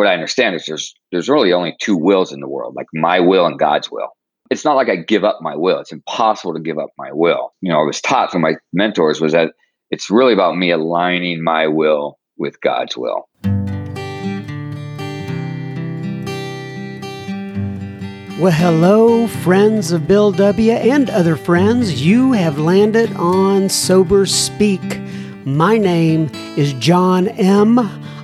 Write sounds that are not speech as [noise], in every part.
what I understand is there's there's really only two wills in the world, like my will and God's will. It's not like I give up my will. It's impossible to give up my will. You know, I was taught from my mentors was that it's really about me aligning my will with God's will. Well, hello, friends of Bill W. and other friends. You have landed on Sober Speak. My name is John M.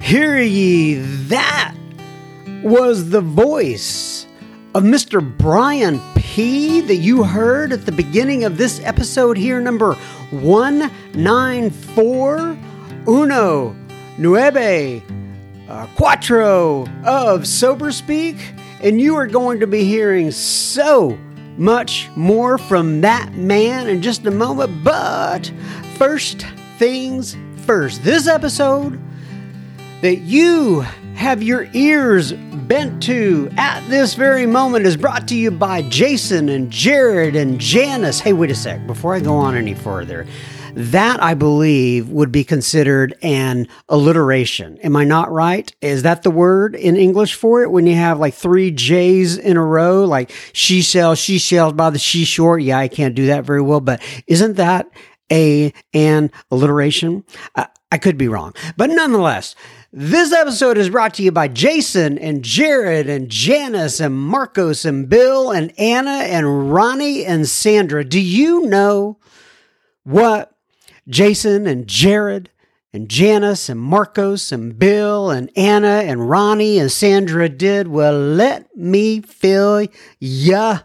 Hear ye! That was the voice of Mr. Brian P. that you heard at the beginning of this episode here, number 194 Uno Nueve uh, Quattro of Sober Speak and you are going to be hearing so much more from that man in just a moment. But first things first, this episode that you have your ears bent to at this very moment is brought to you by Jason and Jared and Janice. Hey, wait a sec, before I go on any further. That, I believe, would be considered an alliteration. Am I not right? Is that the word in English for it when you have like three J's in a row, like she sells, she sells by the she short? Yeah, I can't do that very well, but isn't that a an alliteration? I, I could be wrong, but nonetheless, this episode is brought to you by Jason and Jared and Janice and Marcos and Bill and Anna and Ronnie and Sandra. Do you know what Jason and Jared and Janice and Marcos and Bill and Anna and Ronnie and Sandra did, well, let me fill ya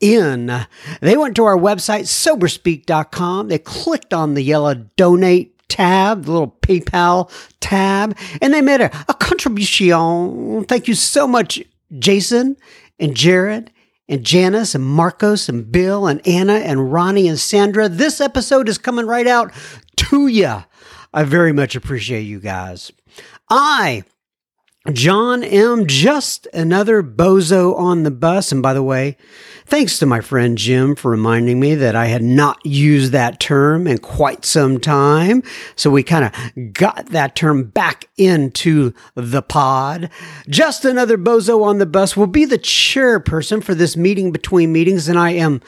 in. They went to our website, soberspeak.com. They clicked on the yellow donate tab, the little PayPal tab, and they made a, a contribution. Thank you so much, Jason and Jared and Janice and Marcos and Bill and Anna and Ronnie and Sandra. This episode is coming right out to you. I very much appreciate you guys. I, John M., just another bozo on the bus. And by the way, Thanks to my friend Jim for reminding me that I had not used that term in quite some time. So we kind of got that term back into the pod. Just another bozo on the bus will be the chairperson for this meeting between meetings, and I am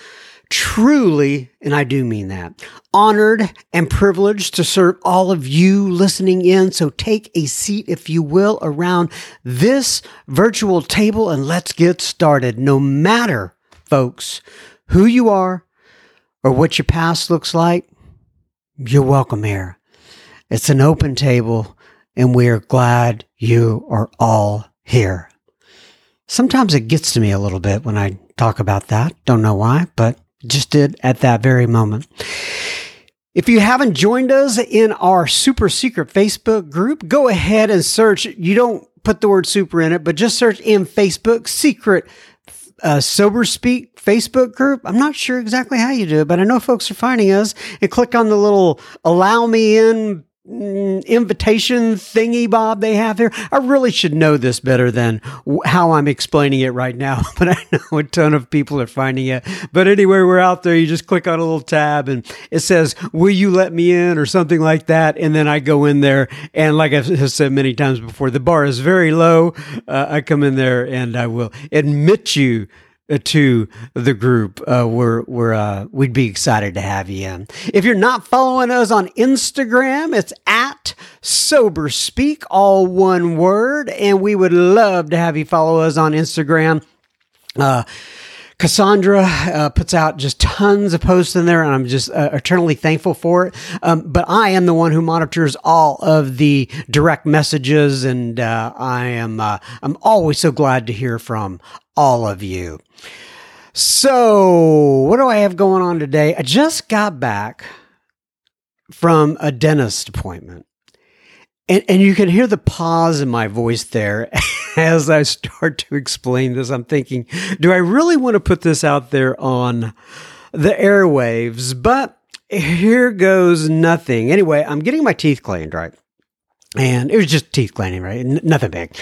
truly, and I do mean that, honored and privileged to serve all of you listening in. So take a seat, if you will, around this virtual table and let's get started. No matter folks, who you are or what your past looks like, you're welcome here. It's an open table, and we're glad you are all here. Sometimes it gets to me a little bit when I talk about that. Don't know why, but just did at that very moment. If you haven't joined us in our super secret Facebook group, go ahead and search. You don't put the word super in it, but just search in Facebook secret uh, Sober Speak Facebook group. I'm not sure exactly how you do it, but I know folks are finding us and click on the little allow me in invitation thingy bob they have here. I really should know this better than how I'm explaining it right now, [laughs] but I know a ton of people are finding it. But anyway, we're out there. You just click on a little tab and it says, Will you let me in? or something like that. And then I go in there. And like I've said many times before, the bar is very low. Uh, I come in there and I will admit you to the group, uh, we're, we're, uh, we'd be excited to have you in. If you're not following us on Instagram, it's at Sober Speak, all one word. And we would love to have you follow us on Instagram Uh, Cassandra uh, puts out just tons of posts in there, and I'm just uh, eternally thankful for it. Um, but I am the one who monitors all of the direct messages, and uh, I am uh, I'm always so glad to hear from all of you. So, what do I have going on today? I just got back from a dentist appointment. And, and you can hear the pause in my voice there [laughs] as I start to explain this. I'm thinking, do I really want to put this out there on the airwaves? But here goes nothing. Anyway, I'm getting my teeth cleaned, right? And it was just teeth cleaning, right? N- nothing big.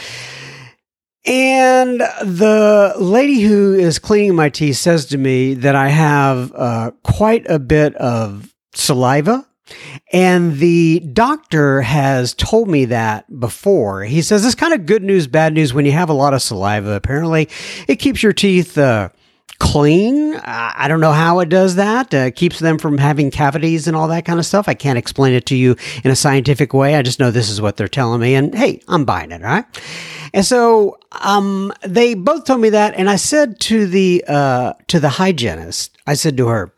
And the lady who is cleaning my teeth says to me that I have uh, quite a bit of saliva and the doctor has told me that before. He says it's kind of good news, bad news when you have a lot of saliva. Apparently, it keeps your teeth uh, clean. I don't know how it does that. Uh, keeps them from having cavities and all that kind of stuff. I can't explain it to you in a scientific way. I just know this is what they're telling me, and hey, I'm buying it. All right. And so um, they both told me that, and I said to the uh, to the hygienist, I said to her,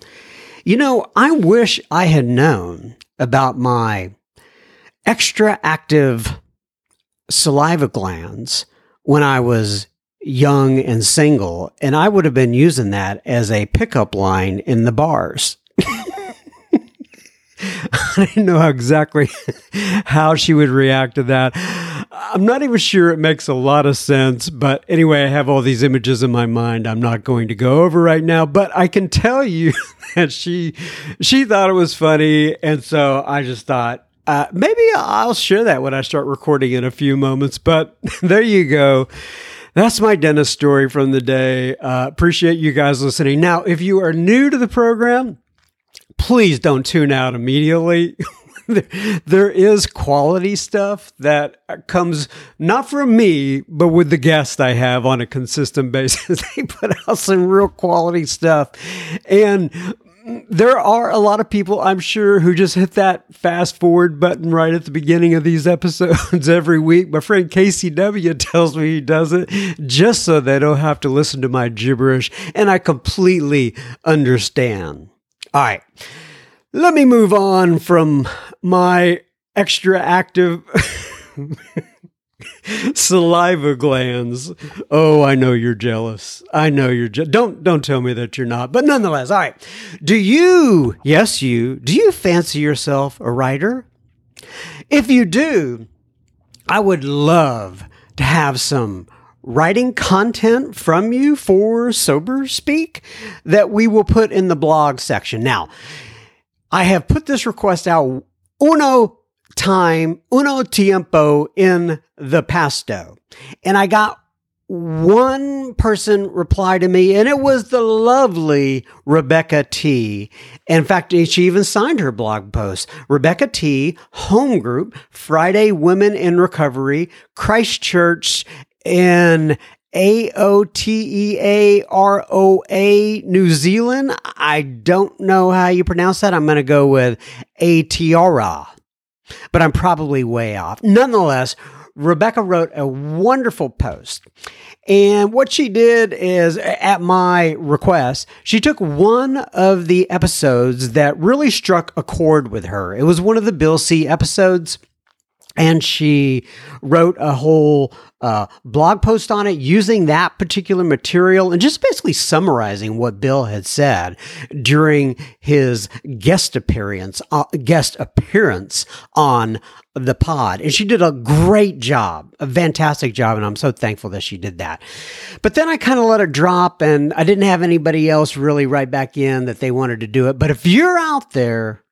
you know, I wish I had known about my extra active saliva glands when I was young and single, and I would have been using that as a pickup line in the bars. [laughs] I didn't know exactly [laughs] how she would react to that. I'm not even sure it makes a lot of sense, but anyway, I have all these images in my mind I'm not going to go over right now, but I can tell you [laughs] that she she thought it was funny and so I just thought uh, maybe I'll share that when I start recording in a few moments, but there you go that's my dentist story from the day. Uh, appreciate you guys listening. Now, if you are new to the program, please don't tune out immediately. [laughs] there is quality stuff that comes not from me, but with the guests I have on a consistent [laughs] basis. they put out some real quality stuff. And there are a lot of people, I'm sure, who just hit that fast forward button right at the beginning of these [laughs] episodes every week. My friend KCW tells me he does it just so they don't have to listen to my gibberish. And I completely understand. All right. Let me move on from my extra active [laughs] [laughs] saliva glands. Oh, I know you're jealous. I know you're je- don't don't tell me that you're not. But nonetheless, all right. Do you, yes you, do you fancy yourself a writer? If you do, I would love to have some writing content from you for Sober Speak that we will put in the blog section. Now, I have put this request out uno time, uno tiempo in the pasto. And I got one person reply to me, and it was the lovely Rebecca T. In fact, she even signed her blog post. Rebecca T. Home Group, Friday Women in Recovery, Christchurch in A O T E A R O A, New Zealand. I don't know how you pronounce that. I'm going to go with Aotearoa, but I'm probably way off. Nonetheless, Rebecca wrote a wonderful post. And what she did is, at my request, she took one of the episodes that really struck a chord with her. It was one of the Bill C episodes and she wrote a whole uh, blog post on it using that particular material and just basically summarizing what Bill had said during his guest appearance uh, guest appearance on the pod. And she did a great job a fantastic job and i'm so thankful that she did that. But then i kind of let it drop and i didn't have anybody else really write back in that they wanted to do it. But if you're out there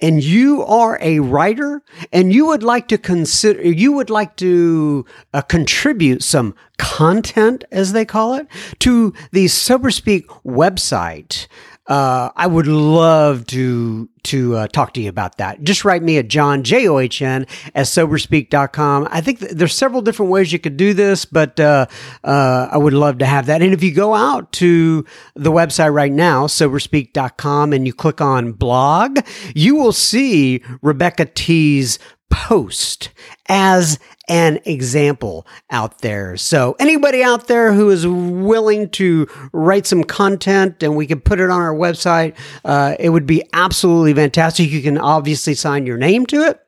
and you are a writer and you would like to consider you would like to uh, contribute some content as they call it to the soberspeak website uh, I would love to to uh, talk to you about that. Just write me at John J O H N at soberspeak.com. I think th- there's several different ways you could do this, but uh, uh, I would love to have that. And if you go out to the website right now, soberspeak.com, and you click on blog, you will see Rebecca T's post as an example out there. So, anybody out there who is willing to write some content and we can put it on our website, uh, it would be absolutely fantastic. You can obviously sign your name to it.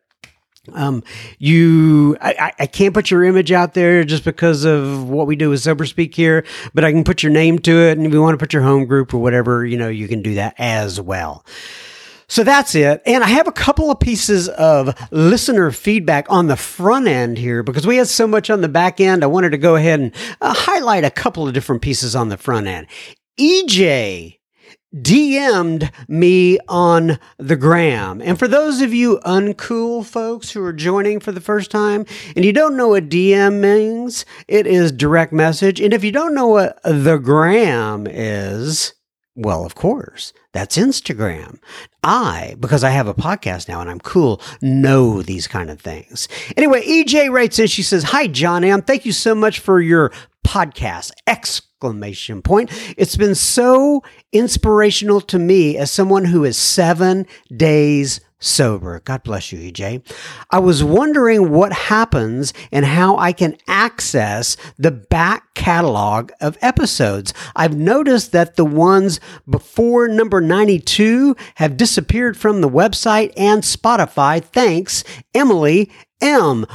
Um, you, I, I can't put your image out there just because of what we do with Sober Speak here, but I can put your name to it. And if you want to put your home group or whatever, you know, you can do that as well. So that's it. And I have a couple of pieces of listener feedback on the front end here because we had so much on the back end. I wanted to go ahead and uh, highlight a couple of different pieces on the front end. EJ DM'd me on the gram. And for those of you uncool folks who are joining for the first time and you don't know what DM means, it is direct message. And if you don't know what the gram is, well, of course, that's Instagram. I, because I have a podcast now and I'm cool, know these kind of things. Anyway, EJ writes in, she says, Hi, John M. Thank you so much for your podcast. Exclamation point. It's been so inspirational to me as someone who is seven days sober. God bless you, EJ. I was wondering what happens and how I can access the back catalog of episodes. I've noticed that the ones before number 92 have disappeared from the website and Spotify. Thanks, Emily M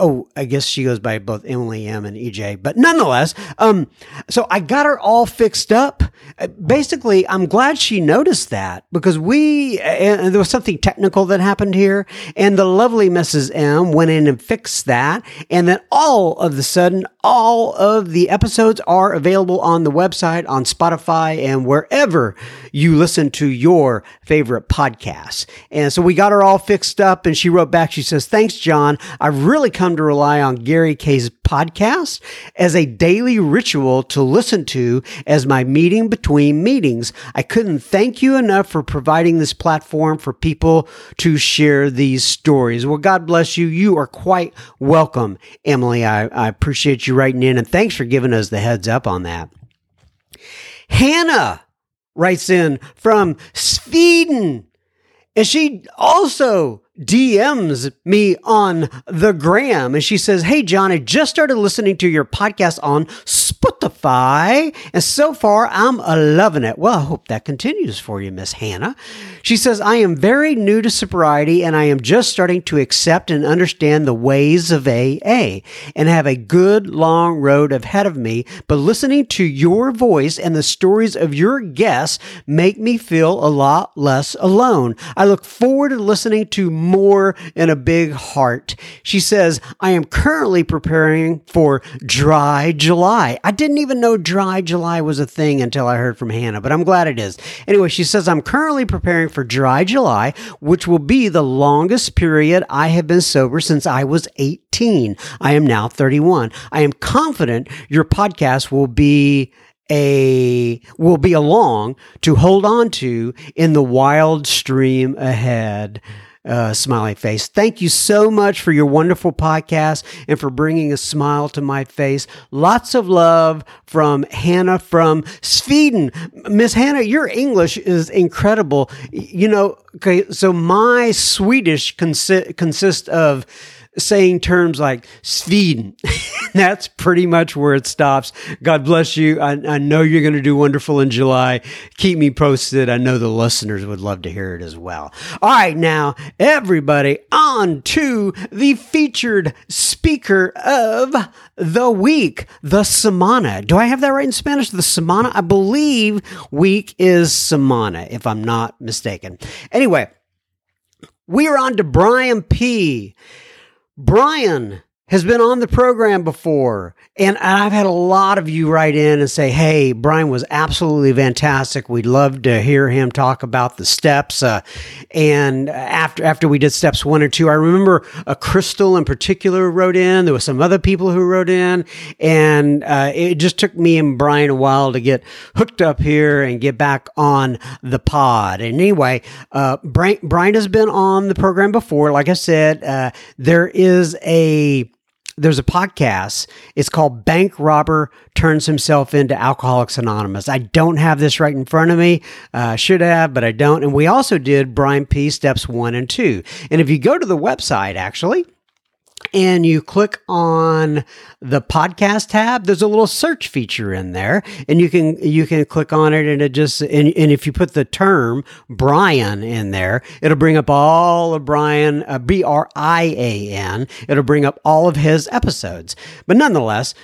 oh, I guess she goes by both Emily M and EJ, but nonetheless, um, so I got her all fixed up. Uh, basically, I'm glad she noticed that because we, and there was something technical that happened here, and the lovely Mrs. M went in and fixed that, and then all of the sudden, all of the episodes are available on the website, on Spotify, and wherever you listen to your favorite podcasts. And so we got her all fixed up, and she wrote back, she says, Thanks, John. I've really come to rely on Gary Kay's podcast as a daily ritual to listen to as my meeting between meetings. I couldn't thank you enough for providing this platform for people to share these stories. Well, God bless you. You are quite welcome, Emily. I, I appreciate you writing in and thanks for giving us the heads up on that. Hannah writes in from Sweden. And she also DMs me on the gram and she says, Hey, John, I just started listening to your podcast on Spotify. And so far, I'm loving it. Well, I hope that continues for you, Miss Hannah. She says, I am very new to sobriety and I am just starting to accept and understand the ways of AA and have a good long road ahead of me. But listening to your voice and the stories of your guests make me feel a lot less alone. I look forward to listening to more in a big heart. She says, I am currently preparing for dry July. I didn't even know dry July was a thing until I heard from Hannah, but I'm glad it is. Anyway, she says, I'm currently preparing for dry July, which will be the longest period I have been sober since I was 18. I am now 31. I am confident your podcast will be a will be along to hold on to in the wild stream ahead uh, smiley face. Thank you so much for your wonderful podcast and for bringing a smile to my face. Lots of love from Hannah from Sweden. Miss Hannah, your English is incredible. You know, okay, so my Swedish consi- consists of saying terms like Sweden. [laughs] [laughs] That's pretty much where it stops. God bless you. I, I know you're going to do wonderful in July. Keep me posted. I know the listeners would love to hear it as well. All right, now, everybody, on to the featured speaker of the week, the semana. Do I have that right in Spanish? The semana? I believe week is semana, if I'm not mistaken. Anyway, we are on to Brian P. Brian has been on the program before. And I've had a lot of you write in and say, hey, Brian was absolutely fantastic. We'd love to hear him talk about the steps. Uh, and after after we did steps one or two, I remember a Crystal in particular wrote in. There were some other people who wrote in. And uh, it just took me and Brian a while to get hooked up here and get back on the pod. And anyway, uh, Brian, Brian has been on the program before. Like I said, uh, there is a there's a podcast. It's called Bank Robber Turns Himself into Alcoholics Anonymous. I don't have this right in front of me. Uh, should have, but I don't. And we also did Brian P. Steps 1 and 2. And if you go to the website, actually, and you click on the podcast tab there's a little search feature in there and you can you can click on it and it just and, and if you put the term brian in there it'll bring up all of brian uh, b-r-i-a-n it'll bring up all of his episodes but nonetheless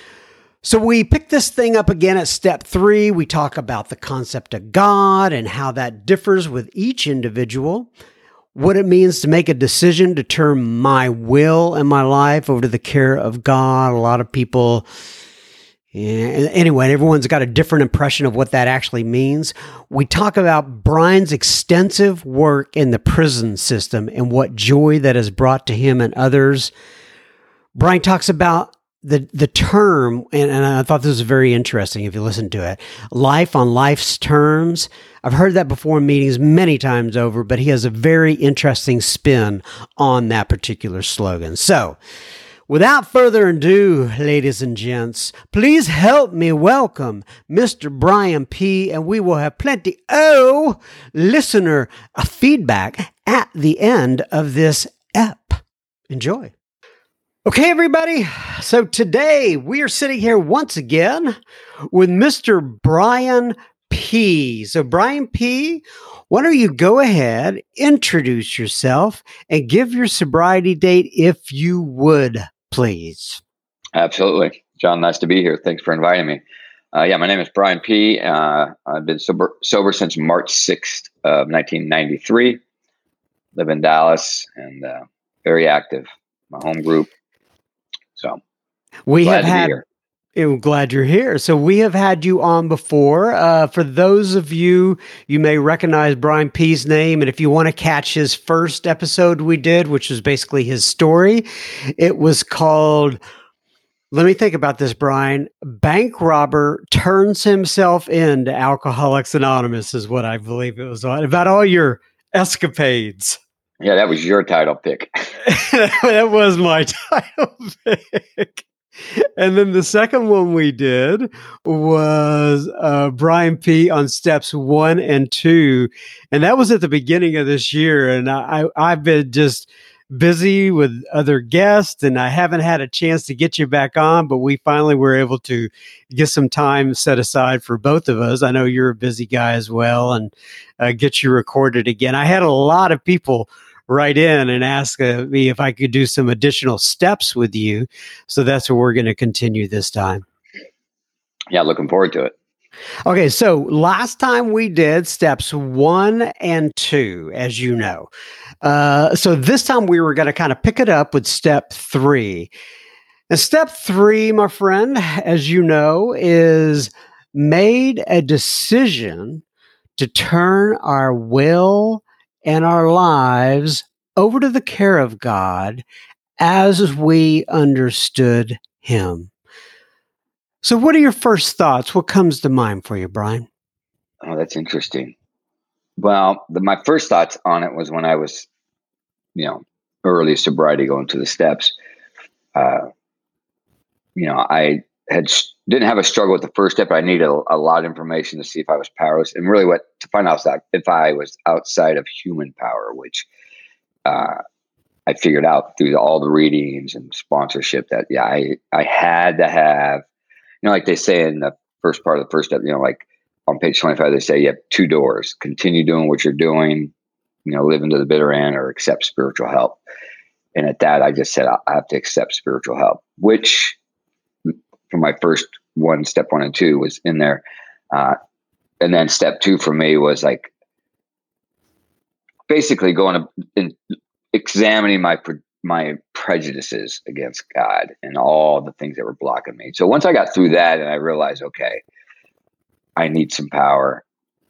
so we pick this thing up again at step three. We talk about the concept of God and how that differs with each individual what it means to make a decision to turn my will and my life over to the care of God. A lot of people, yeah, anyway, everyone's got a different impression of what that actually means. We talk about Brian's extensive work in the prison system and what joy that has brought to him and others. Brian talks about the the term, and, and I thought this was very interesting if you listen to it. Life on life's terms. I've heard that before in meetings many times over, but he has a very interesting spin on that particular slogan. So, without further ado, ladies and gents, please help me welcome Mr. Brian P. And we will have plenty oh listener feedback at the end of this ep. Enjoy. Okay, everybody. So today we are sitting here once again with Mr. Brian P. So, Brian P., why don't you go ahead, introduce yourself, and give your sobriety date if you would, please? Absolutely. John, nice to be here. Thanks for inviting me. Uh, yeah, my name is Brian P. Uh, I've been sober, sober since March 6th of 1993. Live in Dallas and uh, very active. My home group, so we have had. I'm glad you're here. So we have had you on before. Uh, for those of you, you may recognize Brian P's name, and if you want to catch his first episode we did, which was basically his story, it was called. Let me think about this, Brian. Bank robber turns himself into Alcoholics Anonymous, is what I believe it was on. About all your escapades. Yeah, that was your title pick. [laughs] [laughs] that was my [laughs] title pick. And then the second one we did was uh, Brian P on steps one and two. And that was at the beginning of this year. And I, I've been just busy with other guests and I haven't had a chance to get you back on, but we finally were able to get some time set aside for both of us. I know you're a busy guy as well and uh, get you recorded again. I had a lot of people write in and ask uh, me if I could do some additional steps with you. So that's what we're going to continue this time. Yeah, looking forward to it. Okay, so last time we did steps one and two, as you know. Uh, so this time we were going to kind of pick it up with step three. And step three, my friend, as you know, is made a decision to turn our will and our lives over to the care of God as we understood Him. So, what are your first thoughts? What comes to mind for you, Brian? Oh, that's interesting. Well, the, my first thoughts on it was when I was, you know, early sobriety going to the steps. Uh, you know, I had didn't have a struggle with the first step. I needed a, a, lot of information to see if I was powerless, and really what to find out if I was outside of human power, which uh, I figured out through all the readings and sponsorship that yeah, I I had to have, you know, like they say in the first part of the first step, you know, like on page twenty five, they say you have two doors: continue doing what you're doing, you know, live into the bitter end, or accept spiritual help. And at that, I just said I have to accept spiritual help, which for my first one, step one and two was in there. Uh, and then step two for me was like basically going and examining my my prejudices against God and all the things that were blocking me. So once I got through that and I realized, okay, I need some power.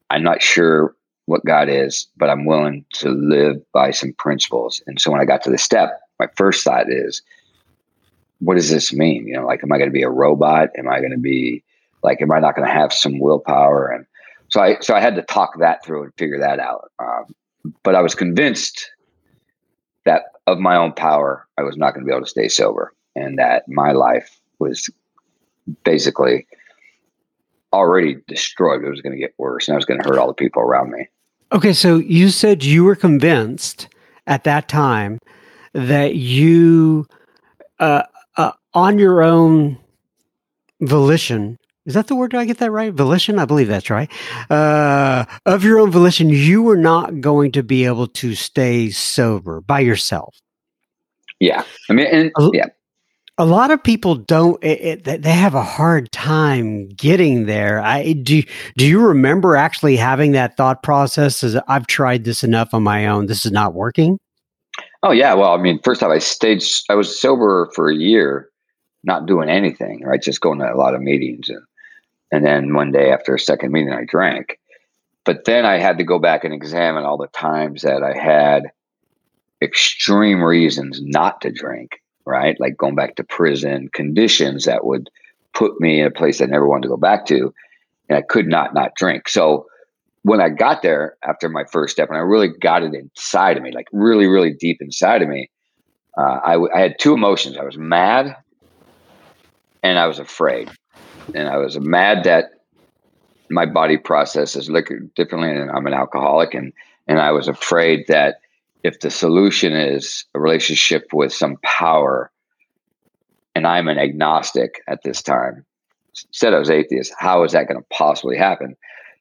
I'm not sure what God is, but I'm willing to live by some principles. And so when I got to the step, my first thought is, what does this mean? You know, like, am I going to be a robot? Am I going to be like, am I not going to have some willpower? And so I, so I had to talk that through and figure that out. Um, but I was convinced that of my own power, I was not going to be able to stay sober, and that my life was basically already destroyed. It was going to get worse, and I was going to hurt all the people around me. Okay, so you said you were convinced at that time that you uh, on your own volition, is that the word? Did I get that right? Volition? I believe that's right. Uh, of your own volition, you were not going to be able to stay sober by yourself. Yeah. I mean, and, yeah. A lot of people don't. It, it, they have a hard time getting there. I do. Do you remember actually having that thought process? As I've tried this enough on my own. This is not working. Oh yeah. Well, I mean, first off, I stayed. I was sober for a year, not doing anything. Right, just going to a lot of meetings and and then one day after a second meeting, I drank. But then I had to go back and examine all the times that I had extreme reasons not to drink, right? Like going back to prison, conditions that would put me in a place I never wanted to go back to. And I could not not drink. So when I got there after my first step, and I really got it inside of me, like really, really deep inside of me, uh, I, I had two emotions. I was mad and I was afraid and I was mad that my body processes liquor differently, and I'm an alcoholic, and and I was afraid that if the solution is a relationship with some power, and I'm an agnostic at this time, said I was atheist, how is that going to possibly happen?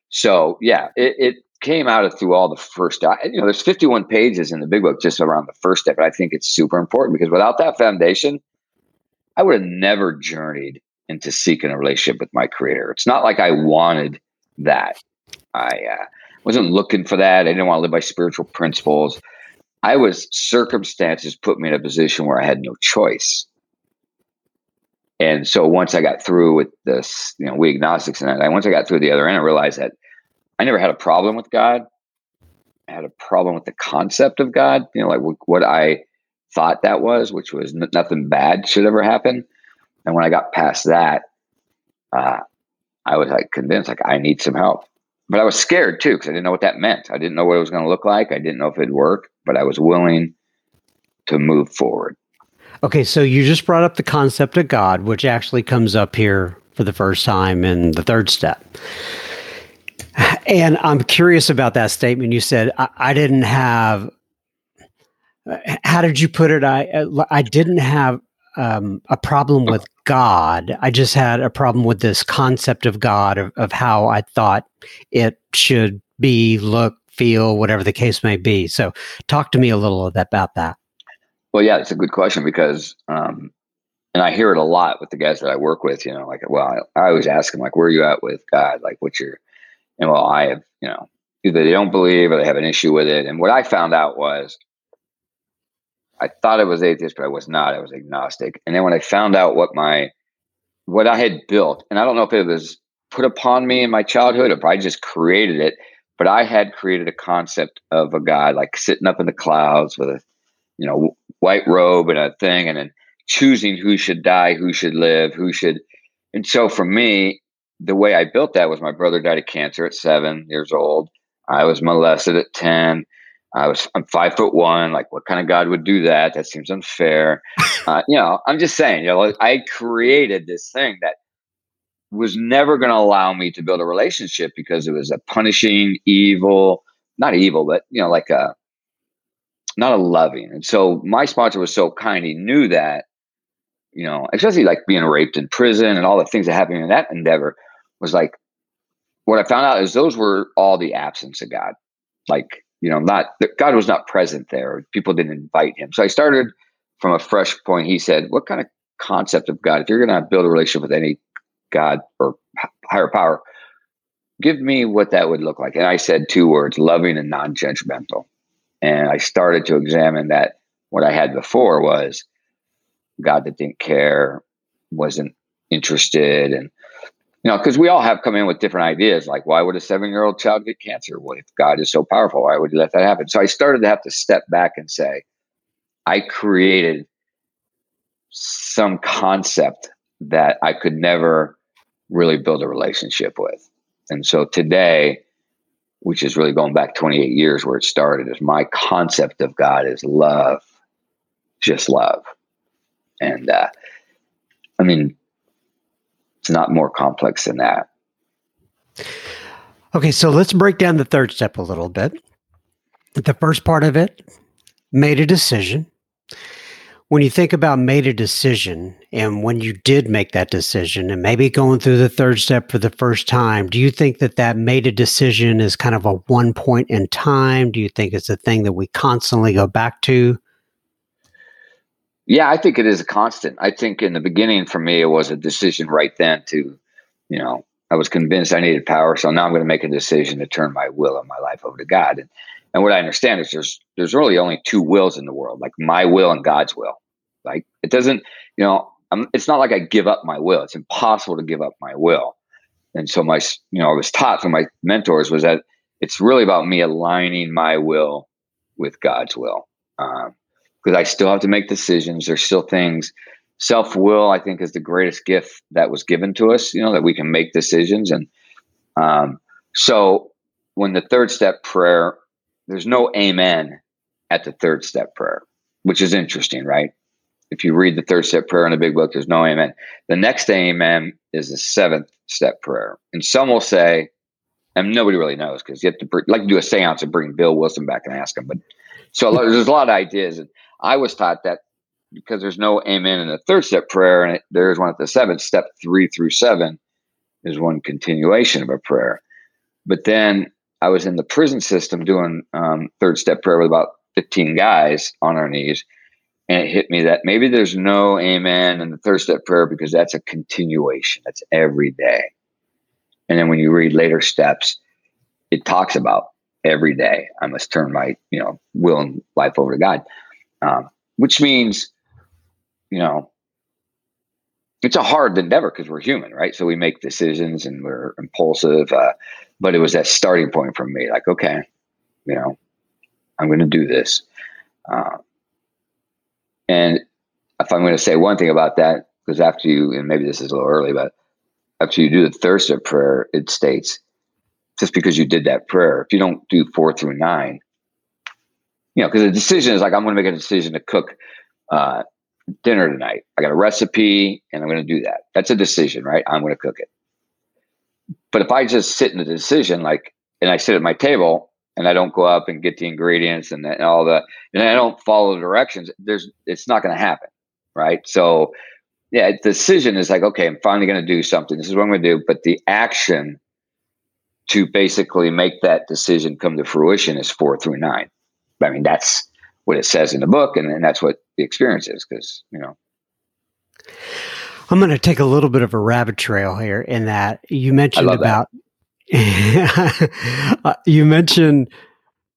So yeah, it, it came out of through all the first. You know, there's 51 pages in the big book just around the first step, I think it's super important because without that foundation, I would have never journeyed into seeking a relationship with my creator. It's not like I wanted that. I uh, wasn't looking for that. I didn't want to live by spiritual principles. I was circumstances put me in a position where I had no choice. And so once I got through with this, you know, we agnostics and that, once I got through the other end, I realized that I never had a problem with God. I had a problem with the concept of God, you know, like what I thought that was, which was n- nothing bad should ever happen. And when I got past that, uh, I was like convinced like I need some help. But I was scared too because I didn't know what that meant. I didn't know what it was going to look like. I didn't know if it'd work, but I was willing to move forward. Okay, so you just brought up the concept of God, which actually comes up here for the first time in the third step. And I'm curious about that statement. You said I, I didn't have. How did you put it? I I didn't have um, a problem with God. I just had a problem with this concept of God, of, of how I thought it should be, look, feel, whatever the case may be. So, talk to me a little about that. Well, yeah, it's a good question because, um, and I hear it a lot with the guys that I work with. You know, like, well, I, I always ask them, like, where are you at with God? Like, what's your, and well, I have, you know, either they don't believe or they have an issue with it. And what I found out was I thought I was atheist, but I was not. I was agnostic. And then when I found out what my what I had built, and I don't know if it was put upon me in my childhood, if I just created it, but I had created a concept of a guy like sitting up in the clouds with a you know white robe and a thing, and then choosing who should die, who should live, who should. And so for me, the way I built that was my brother died of cancer at seven years old. I was molested at ten. I was I'm five foot one. Like, what kind of God would do that? That seems unfair. [laughs] Uh, you know, I'm just saying. You know, I created this thing that was never going to allow me to build a relationship because it was a punishing, evil, not evil, but you know, like a not a loving. And so my sponsor was so kind. He knew that, you know, especially like being raped in prison and all the things that happened in that endeavor was like what I found out is those were all the absence of God. Like you know, not God was not present there. People didn't invite him. So I started from a fresh point. He said, "What kind of concept of God? If you're going to build a relationship with any God or higher power, give me what that would look like." And I said two words: loving and non-judgmental. And I started to examine that. What I had before was God that didn't care, wasn't interested, and you know, because we all have come in with different ideas. Like, why would a seven year old child get cancer? What if God is so powerful? Why would he let that happen? So I started to have to step back and say, I created some concept that I could never really build a relationship with. And so today, which is really going back 28 years where it started, is my concept of God is love, just love. And uh, I mean, it's not more complex than that. Okay, so let's break down the third step a little bit. The first part of it made a decision. when you think about made a decision and when you did make that decision and maybe going through the third step for the first time do you think that that made a decision is kind of a one point in time do you think it's a thing that we constantly go back to yeah i think it is a constant i think in the beginning for me it was a decision right then to you know i was convinced i needed power so now i'm going to make a decision to turn my will and my life over to god and and what I understand is there's there's really only two wills in the world, like my will and God's will. Like it doesn't, you know, I'm, it's not like I give up my will. It's impossible to give up my will. And so my, you know, I was taught from my mentors was that it's really about me aligning my will with God's will. Um, Because I still have to make decisions. There's still things. Self will, I think, is the greatest gift that was given to us. You know that we can make decisions, and um, so when the third step prayer there's no amen at the third step prayer, which is interesting, right? If you read the third step prayer in the big book, there's no amen. The next amen is the seventh step prayer. And some will say, and nobody really knows because you have to like to do a seance and bring Bill Wilson back and ask him. But so there's a lot of ideas. And I was taught that because there's no amen in the third step prayer and there's one at the seventh, step three through seven is one continuation of a prayer. But then I was in the prison system doing um, third step prayer with about 15 guys on our knees. And it hit me that maybe there's no amen in the third step prayer because that's a continuation. That's every day. And then when you read later steps, it talks about every day I must turn my, you know, will and life over to God. Um, which means, you know, it's a hard endeavor because we're human, right? So we make decisions and we're impulsive. Uh, but it was that starting point for me. Like, okay, you know, I'm going to do this. Uh, and if I'm going to say one thing about that, because after you, and maybe this is a little early, but after you do the third of prayer, it states just because you did that prayer, if you don't do four through nine, you know, because the decision is like, I'm going to make a decision to cook uh, dinner tonight. I got a recipe and I'm going to do that. That's a decision, right? I'm going to cook it. But if I just sit in the decision, like, and I sit at my table and I don't go up and get the ingredients and, and all the, and I don't follow the directions, there's, it's not going to happen. Right. So, yeah, the decision is like, okay, I'm finally going to do something. This is what I'm going to do. But the action to basically make that decision come to fruition is four through nine. I mean, that's what it says in the book, and, and that's what the experience is because, you know. I'm going to take a little bit of a rabbit trail here in that you mentioned about [laughs] you mentioned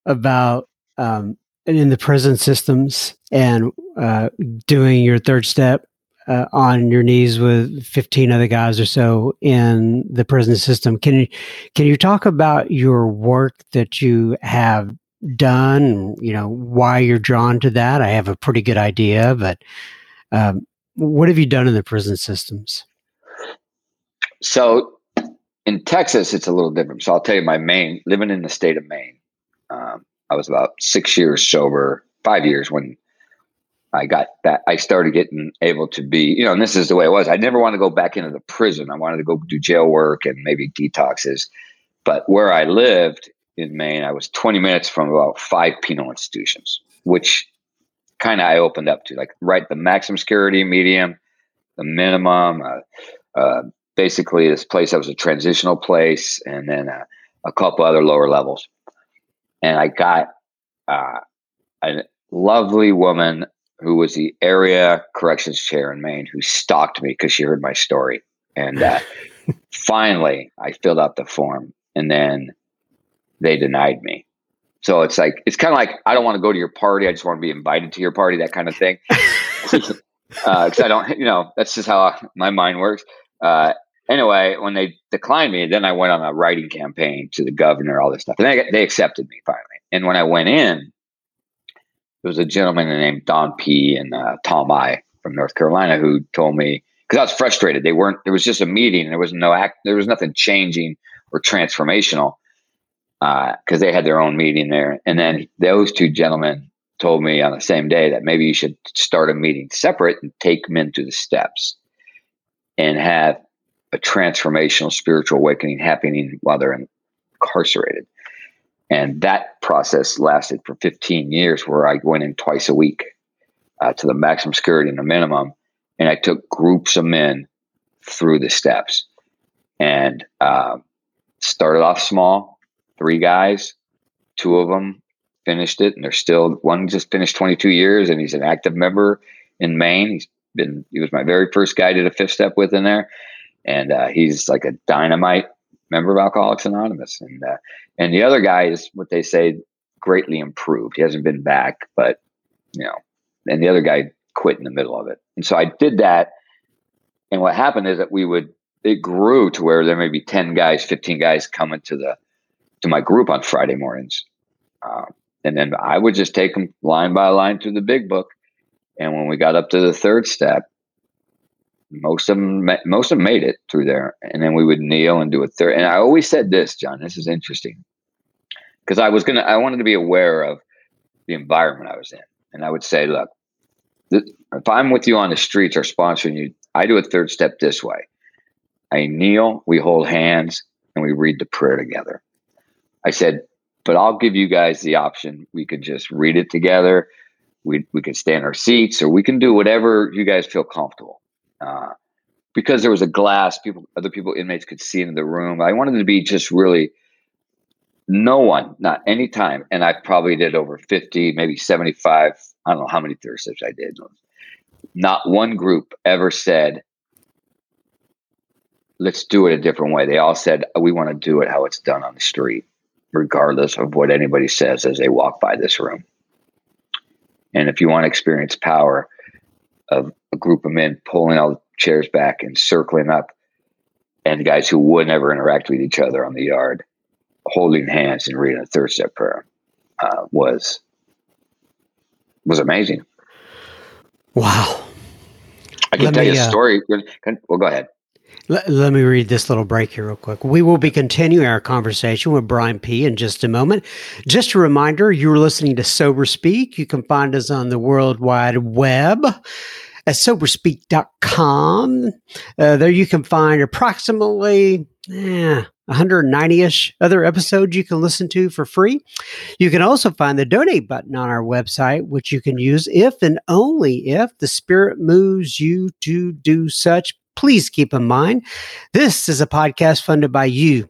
about um, in the prison systems and uh, doing your third step uh, on your knees with 15 other guys or so in the prison system. Can you can you talk about your work that you have done? You know why you're drawn to that. I have a pretty good idea, but um, what have you done in the prison systems? So in Texas, it's a little different. So I'll tell you my main living in the state of Maine. Um, I was about six years sober, five years when I got that. I started getting able to be, you know, and this is the way it was. I never wanted to go back into the prison. I wanted to go do jail work and maybe detoxes. But where I lived in Maine, I was 20 minutes from about five penal institutions, which kind of I opened up to, like right the maximum security, medium, the minimum. Uh, uh, basically, this place that was a transitional place, and then uh, a couple other lower levels. And I got uh, a lovely woman who was the area corrections chair in Maine who stalked me because she heard my story. And uh, [laughs] finally, I filled out the form, and then they denied me. So it's like it's kind of like I don't want to go to your party. I just want to be invited to your party, that kind of thing. Because [laughs] uh, I don't, you know, that's just how my mind works. Uh, anyway, when they declined me, then I went on a writing campaign to the governor, all this stuff, and they they accepted me finally. And when I went in, there was a gentleman named Don P. and uh, Tom I from North Carolina who told me because I was frustrated. They weren't. There was just a meeting. There was no act. There was nothing changing or transformational because uh, they had their own meeting there. And then those two gentlemen told me on the same day that maybe you should start a meeting separate and take men into the steps and have a transformational spiritual awakening happening while they're incarcerated. And that process lasted for 15 years where I went in twice a week. uh, to the maximum security and the minimum. And I took groups of men through the steps and uh, started off small, three guys, two of them finished it, and they're still one just finished 22 years, and he's an active member in Maine. He's been he was my very first guy to the fifth step with in there, and uh, he's like a dynamite member of Alcoholics Anonymous, and uh, and the other guy is what they say greatly improved. He hasn't been back, but you know, and the other guy quit in the middle of it. And so I did that. And what happened is that we would it grew to where there may be 10 guys, 15 guys coming to the to my group on Friday mornings. Uh, and then I would just take them line by line through the big book. And when we got up to the third step, most of them most of them made it through there. And then we would kneel and do a third. And I always said this, John, this is interesting. Because I was gonna I wanted to be aware of the environment I was in. And I would say, look, if I'm with you on the streets or sponsoring you, I do a third step this way. I kneel, we hold hands, and we read the prayer together. I said, but I'll give you guys the option. We could just read it together. We, we could stay in our seats or we can do whatever you guys feel comfortable. Uh, because there was a glass, people, other people, inmates could see into the room. I wanted to be just really no one, not any time. And I probably did over 50, maybe 75. I don't know how many third steps I did. Not one group ever said, let's do it a different way. They all said, we want to do it how it's done on the street, regardless of what anybody says as they walk by this room. And if you want to experience power of a group of men pulling all the chairs back and circling up, and guys who would never interact with each other on the yard, holding hands and reading a third step prayer, uh, was was amazing. Wow. I can Let tell me, you a uh, story. Well, go ahead. Let, let, me read this little break here, real quick. We will be continuing our conversation with Brian P. in just a moment. Just a reminder you're listening to Sober Speak. You can find us on the World Wide Web at soberspeak.com. Uh, there you can find approximately eh, 190 ish other episodes you can listen to for free. You can also find the donate button on our website, which you can use if and only if the Spirit moves you to do such please keep in mind this is a podcast funded by you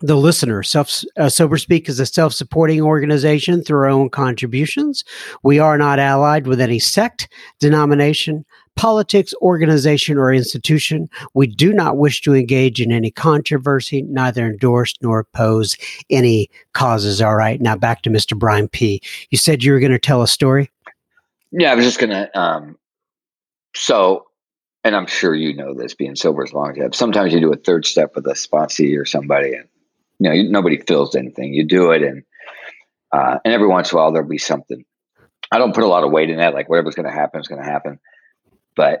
the listener. Self uh, Sober Speak is a self-supporting organization through our own contributions. We are not allied with any sect, denomination, politics, organization, or institution. We do not wish to engage in any controversy, neither endorse nor oppose any causes. All right. Now back to Mr. Brian P. You said you were going to tell a story. Yeah, I was just going to. Um, so and I'm sure you know this being sober as long as you have. Sometimes you do a third step with a sponsee or somebody, and you know you, nobody feels anything. You do it, and uh, and every once in a while there'll be something. I don't put a lot of weight in that. Like whatever's going to happen is going to happen. But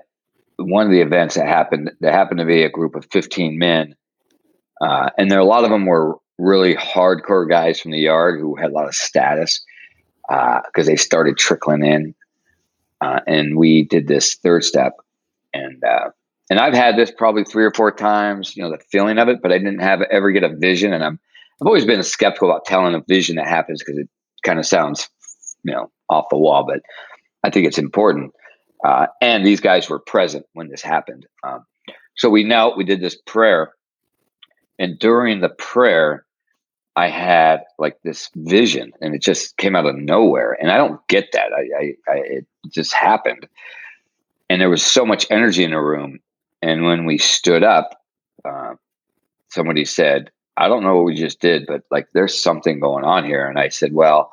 one of the events that happened, there happened to be a group of 15 men, uh, and there a lot of them were really hardcore guys from the yard who had a lot of status because uh, they started trickling in. Uh, and we did this third step and uh, and I've had this probably three or four times, you know, the feeling of it, but I didn't have ever get a vision. And I'm I've always been skeptical about telling a vision that happens because it kind of sounds, you know, off the wall. But I think it's important. Uh, and these guys were present when this happened. Um, so we knelt, we did this prayer, and during the prayer, I had like this vision, and it just came out of nowhere. And I don't get that. I, I, I it just happened and there was so much energy in the room. And when we stood up, uh, somebody said, I don't know what we just did, but like there's something going on here. And I said, well,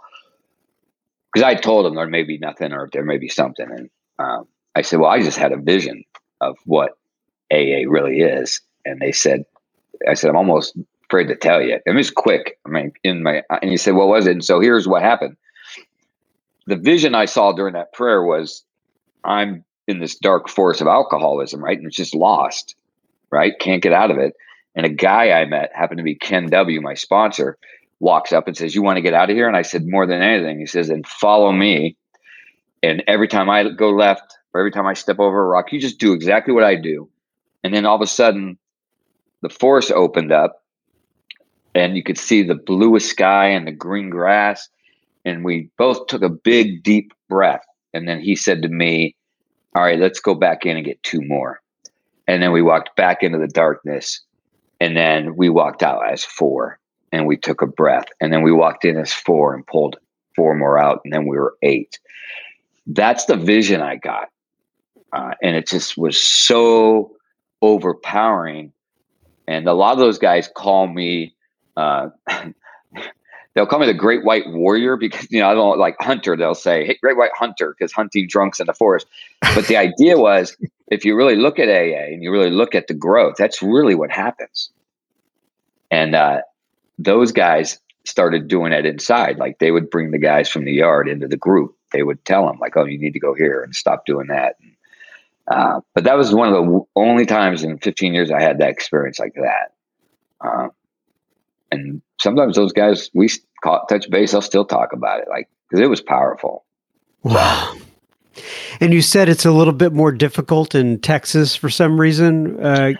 because I told them there may be nothing or there may be something. And um, I said, well, I just had a vision of what AA really is. And they said, I said, I'm almost afraid to tell you. It was quick. I mean, in my, and he said, what was it? And so here's what happened. The vision I saw during that prayer was I'm in this dark forest of alcoholism, right? And it's just lost, right? Can't get out of it. And a guy I met happened to be Ken W, my sponsor, walks up and says, You want to get out of here? And I said, More than anything. He says, And follow me. And every time I go left or every time I step over a rock, you just do exactly what I do. And then all of a sudden, the forest opened up and you could see the bluest sky and the green grass. And we both took a big, deep breath And then he said to me, All right, let's go back in and get two more. And then we walked back into the darkness. And then we walked out as four and we took a breath. And then we walked in as four and pulled four more out. And then we were eight. That's the vision I got. Uh, and it just was so overpowering. And a lot of those guys call me, uh, [laughs] they'll call me the great white warrior because, you know, I don't like hunter. They'll say, hey, great white hunter, because hunting drunks in the forest. But the idea was if you really look at AA and you really look at the growth, that's really what happens. And uh, those guys started doing it inside. Like they would bring the guys from the yard into the group. They would tell them, like, oh, you need to go here and stop doing that. And, uh, but that was one of the only times in 15 years I had that experience like that. Uh, and sometimes those guys, we caught touch base, I'll still talk about it, like, because it was powerful. Wow. And you said it's a little bit more difficult in Texas for some reason. Uh,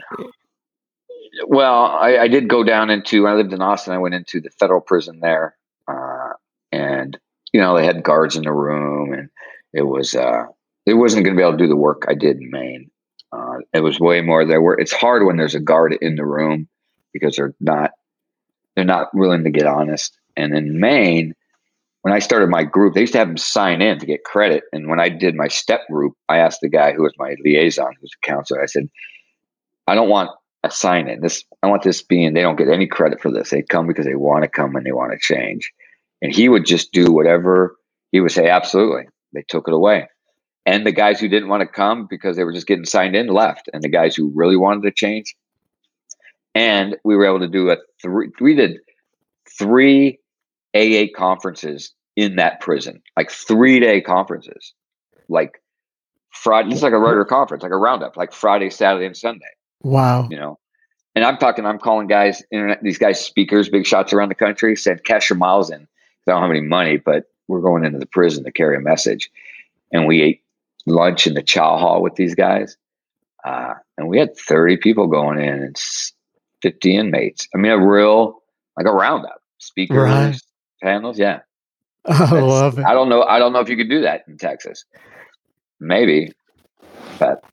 well, I, I, did go down into. I lived in Austin. I went into the federal prison there, uh, and you know they had guards in the room, and it was uh, it wasn't going to be able to do the work I did in Maine. Uh, it was way more there. Were it's hard when there's a guard in the room because they're not they're not willing to get honest. And in Maine, when I started my group, they used to have them sign in to get credit. And when I did my step group, I asked the guy who was my liaison, who's a counselor, I said, I don't want a sign in. This I want this being they don't get any credit for this. They come because they want to come and they want to change. And he would just do whatever he would say, absolutely. They took it away. And the guys who didn't want to come because they were just getting signed in left. And the guys who really wanted to change. And we were able to do a three we did three AA conferences in that prison, like three day conferences, like Friday. It's like a regular conference, like a roundup, like Friday, Saturday, and Sunday. Wow. You know, and I'm talking, I'm calling guys, internet, these guys speakers, big shots around the country, said cash your miles in. I don't have any money, but we're going into the prison to carry a message. And we ate lunch in the chow hall with these guys. Uh, and we had 30 people going in and 50 inmates. I mean, a real, like a roundup, speakers, right panels. Yeah. [laughs] I love it. I don't know. I don't know if you could do that in Texas. Maybe, but.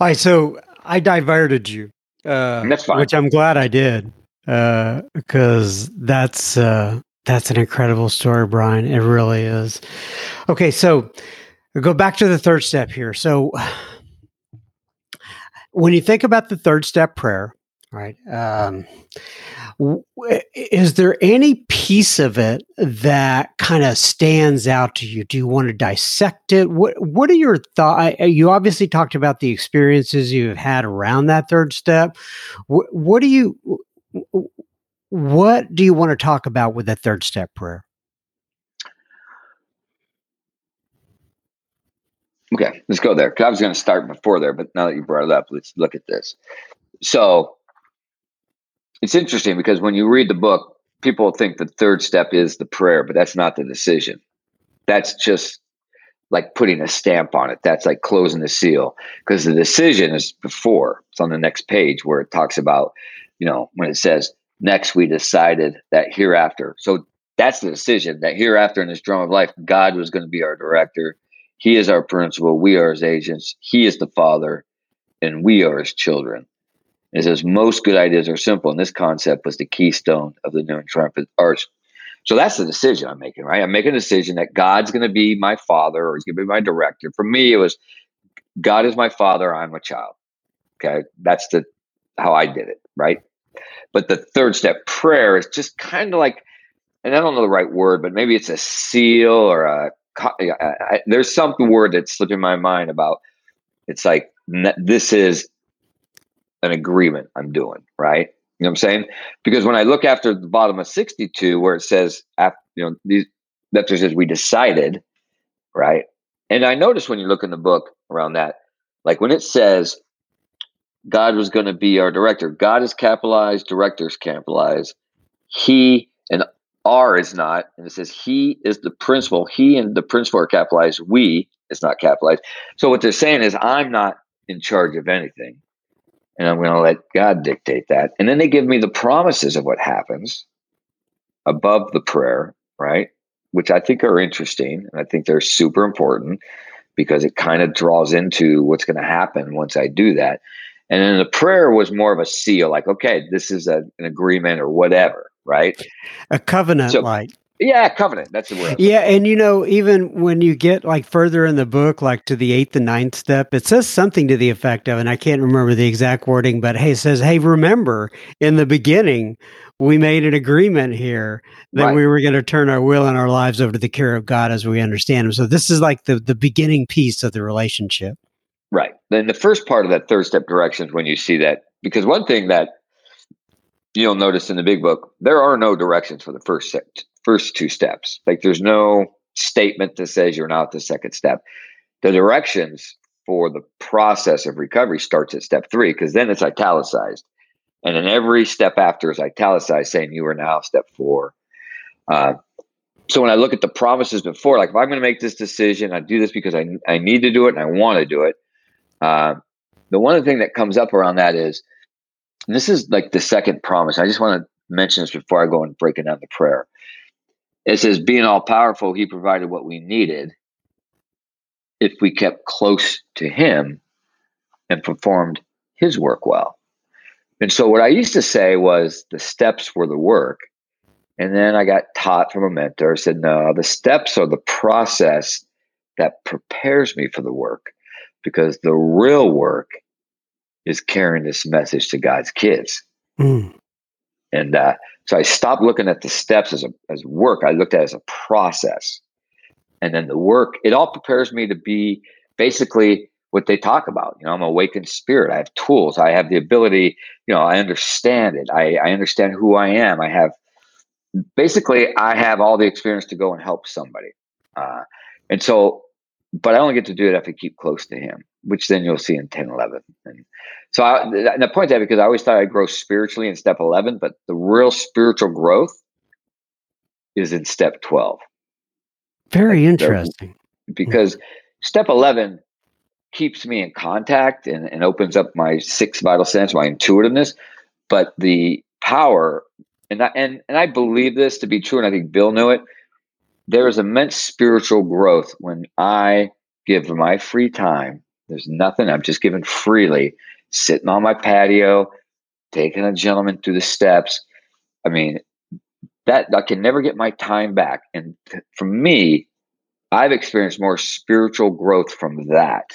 All right. So I diverted you. Uh, that's fine. Which I'm glad I did, because uh, that's uh, that's an incredible story, Brian. It really is. Okay, so go back to the third step here. So when you think about the third step prayer, right? Um, is there any piece of it that kind of stands out to you? Do you want to dissect it? What What are your thoughts? You obviously talked about the experiences you've had around that third step. What, what do you What do you want to talk about with that third step prayer? Okay, let's go there. I was going to start before there, but now that you brought it up, let's look at this. So it's interesting because when you read the book, people think the third step is the prayer, but that's not the decision. That's just like putting a stamp on it. That's like closing the seal because the decision is before. It's on the next page where it talks about, you know, when it says, next we decided that hereafter. So that's the decision that hereafter in this drum of life, God was going to be our director. He is our principal. We are his agents. He is the father, and we are his children. It says most good ideas are simple, and this concept was the keystone of the new and triumphant arch. So that's the decision I'm making, right? I'm making a decision that God's going to be my father or he's going to be my director. For me, it was God is my father, I'm a child. Okay, that's the how I did it, right? But the third step, prayer, is just kind of like, and I don't know the right word, but maybe it's a seal or a. I, there's some word that's slipping my mind about. It's like this is an agreement I'm doing, right? You know what I'm saying? Because when I look after the bottom of 62, where it says, after, you know, these, that says we decided, right? And I notice when you look in the book around that, like when it says God was going to be our director, God is capitalized, directors capitalized. He and R is not, and it says He is the principal. He and the principal are capitalized. We is not capitalized. So what they're saying is, I'm not in charge of anything and I'm going to let God dictate that. And then they give me the promises of what happens above the prayer, right? which I think are interesting. And I think they're super important because it kind of draws into what's going to happen once I do that. And then the prayer was more of a seal, like, okay, this is a, an agreement or whatever, right? A covenant so, like. Yeah, covenant. That's the word. Yeah, and you know, even when you get like further in the book, like to the eighth and ninth step, it says something to the effect of, and I can't remember the exact wording, but hey, it says, "Hey, remember in the beginning, we made an agreement here that right. we were going to turn our will and our lives over to the care of God as we understand Him." So this is like the the beginning piece of the relationship. Right. Then the first part of that third step direction is when you see that, because one thing that you'll notice in the big book, there are no directions for the first first two steps. Like there's no statement that says you're not the second step. The directions for the process of recovery starts at step three because then it's italicized. And then every step after is italicized saying you are now step four. Uh, so when I look at the promises before, like if I'm going to make this decision, I do this because I, I need to do it and I want to do it. Uh, the one thing that comes up around that is, this is like the second promise. I just want to mention this before I go and break it down the prayer. It says, being all powerful, he provided what we needed if we kept close to him and performed his work well. And so, what I used to say was the steps were the work. And then I got taught from a mentor, said, no, the steps are the process that prepares me for the work because the real work is carrying this message to God's kids. Mm. And uh, so I stopped looking at the steps as a as work. I looked at it as a process. And then the work, it all prepares me to be basically what they talk about. You know, I'm an awakened spirit. I have tools. I have the ability, you know, I understand it. I, I understand who I am. I have basically I have all the experience to go and help somebody. Uh, and so, but I only get to do it if I keep close to him, which then you'll see in 10, 11. And so I, and I point that because I always thought I'd grow spiritually in step 11, but the real spiritual growth is in step 12. Very like interesting. because step 11 keeps me in contact and, and opens up my sixth vital sense, my intuitiveness. But the power, and I, and, and I believe this to be true, and I think Bill knew it. There is immense spiritual growth when I give my free time. There's nothing, I'm just giving freely sitting on my patio, taking a gentleman through the steps. I mean, that I can never get my time back. And for me, I've experienced more spiritual growth from that.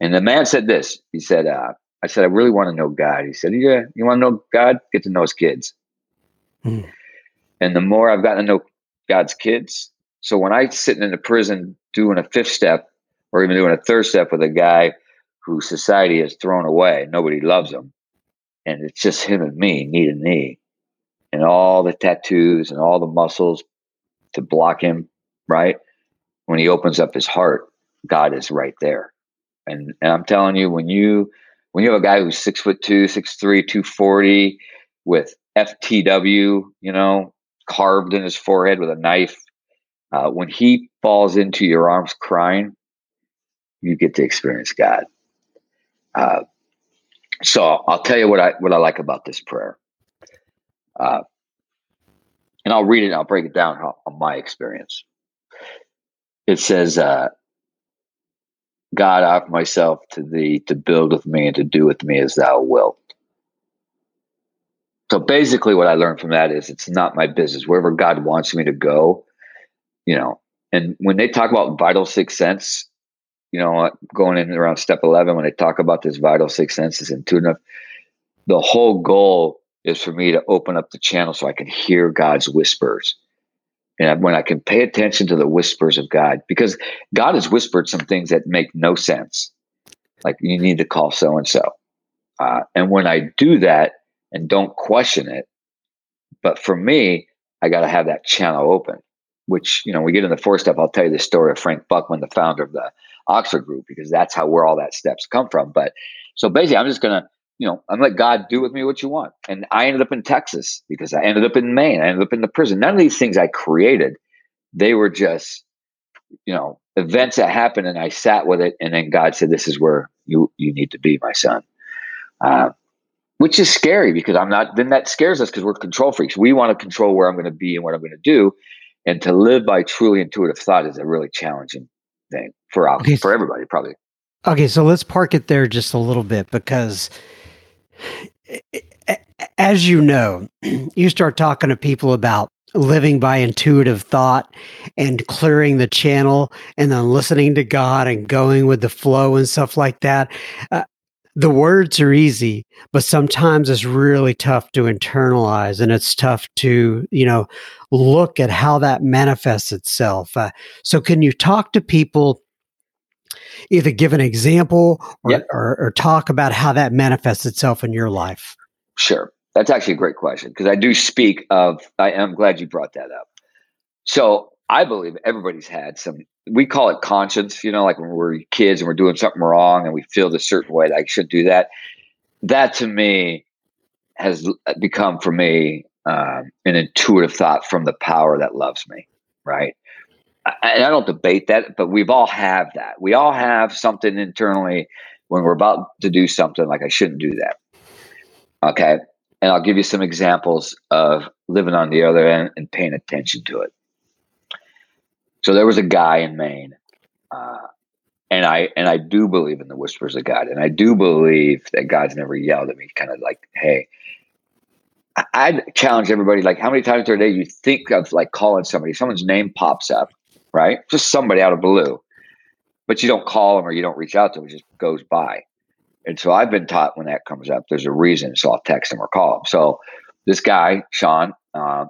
And the man said this. He said, uh, I said, I really want to know God. He said, Yeah, you want to know God? Get to know his kids. Mm. And the more I've gotten to know God's kids, so when I'm sitting in the prison doing a fifth step or even doing a third step with a guy who society has thrown away. Nobody loves him. And it's just him and me, knee to knee. And all the tattoos and all the muscles to block him, right? When he opens up his heart, God is right there. And and I'm telling you, when you when you have a guy who's six foot two, six three, two forty, with FTW, you know, carved in his forehead with a knife, uh, when he falls into your arms crying, you get to experience God. Uh, so I'll tell you what I what I like about this prayer, uh, and I'll read it. and I'll break it down how, on my experience. It says, uh, "God, I offer myself to Thee to build with me and to do with me as Thou wilt." So basically, what I learned from that is it's not my business. Wherever God wants me to go, you know. And when they talk about vital sixth sense, you know, going in around step 11, when I talk about this vital six senses intuitive, the whole goal is for me to open up the channel so I can hear God's whispers. And when I can pay attention to the whispers of God, because God has whispered some things that make no sense, like you need to call so and so. And when I do that and don't question it, but for me, I got to have that channel open, which, you know, we get in the fourth step. I'll tell you the story of Frank Buchman, the founder of the Oxford Group because that's how where all that steps come from. But so basically, I'm just gonna, you know, I'm let God do with me what you want. And I ended up in Texas because I ended up in Maine. I ended up in the prison. None of these things I created. They were just, you know, events that happened, and I sat with it. And then God said, "This is where you you need to be, my son." Uh, which is scary because I'm not. Then that scares us because we're control freaks. We want to control where I'm going to be and what I'm going to do. And to live by truly intuitive thought is a really challenging thing for okay. for everybody, probably. Okay, so let's park it there just a little bit because as you know, [clears throat] you start talking to people about living by intuitive thought and clearing the channel and then listening to God and going with the flow and stuff like that. Uh, the words are easy, but sometimes it's really tough to internalize and it's tough to, you know, look at how that manifests itself. Uh, so, can you talk to people? Either give an example or, yep. or, or talk about how that manifests itself in your life. Sure. That's actually a great question because I do speak of, I am glad you brought that up. So I believe everybody's had some, we call it conscience, you know, like when we're kids and we're doing something wrong and we feel a certain way, that I should do that. That to me has become for me um, an intuitive thought from the power that loves me, right? And I don't debate that, but we've all have that. We all have something internally when we're about to do something like I shouldn't do that. Okay. And I'll give you some examples of living on the other end and paying attention to it. So there was a guy in Maine, uh, and I and I do believe in the whispers of God, and I do believe that God's never yelled at me, kind of like, "Hey." I'd challenge everybody, like, how many times per day you think of like calling somebody? Someone's name pops up, right? Just somebody out of blue, but you don't call them or you don't reach out to them; it just goes by. And so I've been taught when that comes up, there's a reason. So I'll text them or call them. So this guy, Sean, uh,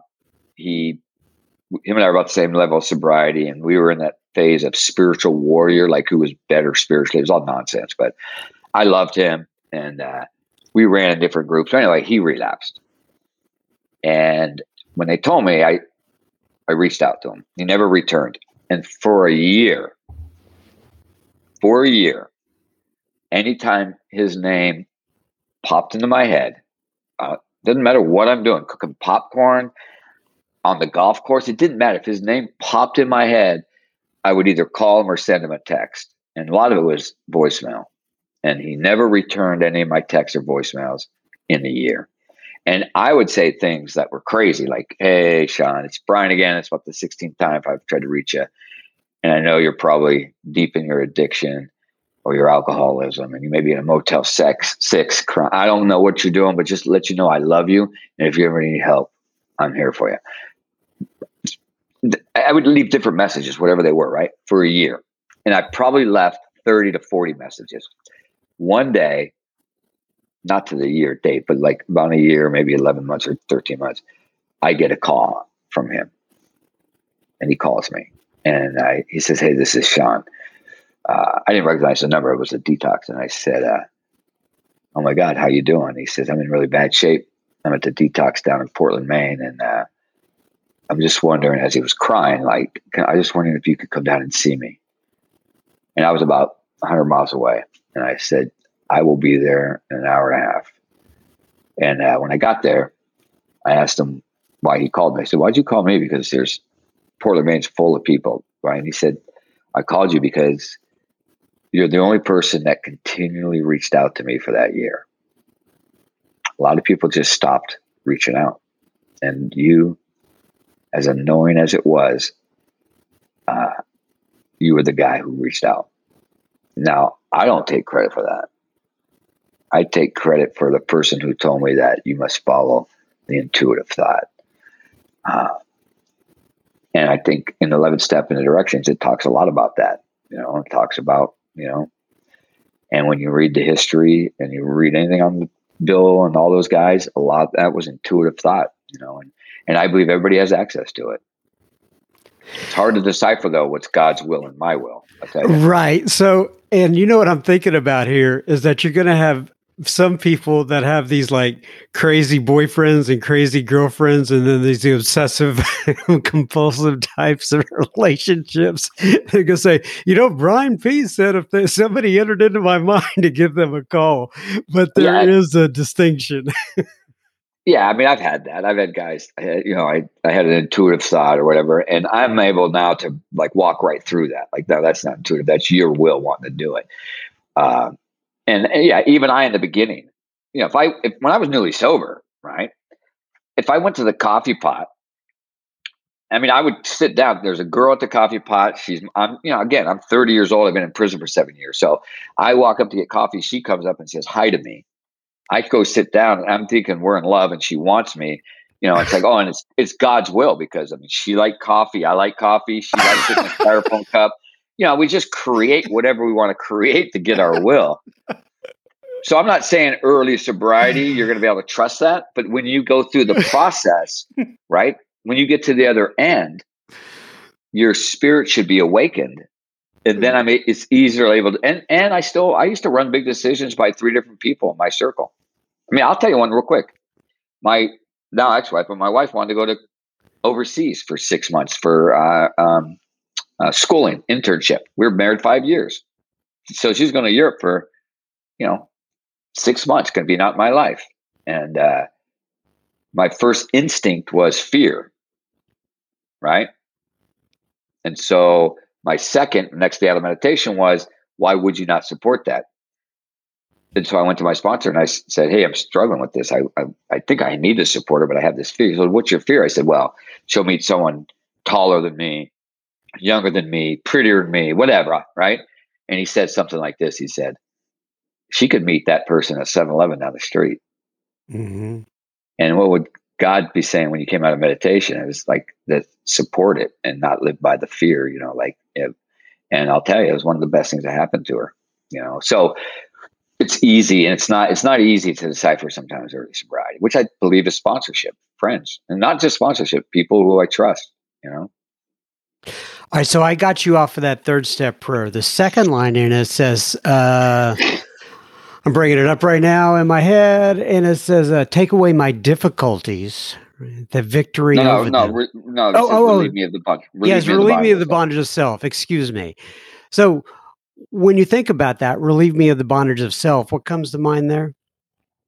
he, him and I are about the same level of sobriety, and we were in that phase of spiritual warrior, like who was better spiritually. It was all nonsense, but I loved him, and uh, we ran in different groups. Anyway, he relapsed, and when they told me, I I reached out to him. He never returned, and for a year, for a year, anytime his name popped into my head, uh, doesn't matter what I'm doing, cooking popcorn on the golf course, it didn't matter. If his name popped in my head, I would either call him or send him a text. And a lot of it was voicemail. And he never returned any of my texts or voicemails in a year. And I would say things that were crazy, like, hey, Sean, it's Brian again. It's about the 16th time I've tried to reach you. And I know you're probably deep in your addiction or your alcoholism and you may be in a motel sex six crime. I don't know what you're doing, but just let you know I love you. And if you ever need help, I'm here for you. I would leave different messages, whatever they were, right? For a year. And I probably left 30 to 40 messages. One day, not to the year date, but like about a year, maybe 11 months or 13 months, I get a call from him. And he calls me and I, he says, Hey, this is Sean uh, I didn't recognize the number. It was a detox, and I said, uh, "Oh my God, how you doing?" He says, "I'm in really bad shape. I'm at the detox down in Portland, Maine, and uh, I'm just wondering." As he was crying, like, "I just wondering if you could come down and see me." And I was about 100 miles away, and I said, "I will be there in an hour and a half." And uh, when I got there, I asked him why he called me. I said, "Why'd you call me?" Because there's Portland, Maine's full of people, right? And he said, "I called you because." You're the only person that continually reached out to me for that year. A lot of people just stopped reaching out. And you, as annoying as it was, uh, you were the guy who reached out. Now, I don't take credit for that. I take credit for the person who told me that you must follow the intuitive thought. Uh, and I think in the 11th Step in the Directions, it talks a lot about that. You know, it talks about you know. And when you read the history and you read anything on the Bill and all those guys, a lot that was intuitive thought, you know, and, and I believe everybody has access to it. It's hard to decipher though what's God's will and my will. Right. So, and you know what I'm thinking about here is that you're going to have some people that have these like crazy boyfriends and crazy girlfriends and then these obsessive [laughs] compulsive types of relationships [laughs] they're gonna say you know brian p said if somebody entered into my [laughs] mind to give them a call but there yeah, is a distinction yeah i mean i've had that i've had guys you know I, I had an intuitive thought or whatever and i'm able now to like walk right through that like no that's not intuitive that's your will wanting to do it uh, and, and yeah, even I in the beginning, you know, if I if when I was newly sober, right, if I went to the coffee pot I mean, I would sit down. There's a girl at the coffee pot. She's, I'm, you know, again, I'm 30 years old. I've been in prison for seven years. So I walk up to get coffee. She comes up and says hi to me. I go sit down. And I'm thinking we're in love, and she wants me. You know, it's like, oh, and it's it's God's will because I mean, she liked coffee. I like coffee. She likes it in a styrofoam [laughs] cup. You know, we just create whatever we want to create to get our will. So I'm not saying early sobriety, you're going to be able to trust that. But when you go through the process, right? When you get to the other end, your spirit should be awakened. And then hmm. I mean, it's easier able to, and, and I still, I used to run big decisions by three different people in my circle. I mean, I'll tell you one real quick. My now ex-wife, but my wife wanted to go to overseas for six months for uh, um, uh, schooling internship. We were married five years, so she's going to Europe for, you know, six months. Going to be not my life, and uh, my first instinct was fear, right? And so my second next day out of meditation was, why would you not support that? And so I went to my sponsor and I said, Hey, I'm struggling with this. I, I, I think I need to support her, but I have this fear. He said, What's your fear? I said, Well, she'll meet someone taller than me, younger than me, prettier than me, whatever. Right. And he said something like this. He said, She could meet that person at 7 Eleven down the street. Mm-hmm. And what would God be saying when you came out of meditation? It was like that support it and not live by the fear, you know, like, if, and I'll tell you, it was one of the best things that happened to her, you know. So it's easy and it's not it's not easy to decipher sometimes early sobriety, which I believe is sponsorship, friends, and not just sponsorship, people who I trust, you know. All right, so I got you off of that third step prayer. The second line in it says, uh, [laughs] I'm bringing it up right now in my head, and it says, uh, "Take away my difficulties, the victory." No, no, no, re- no. Oh, oh, relieve oh. me of the bondage. Yes, relieve me of the bondage of self. Excuse me. So, when you think about that, relieve me of the bondage of self, what comes to mind there?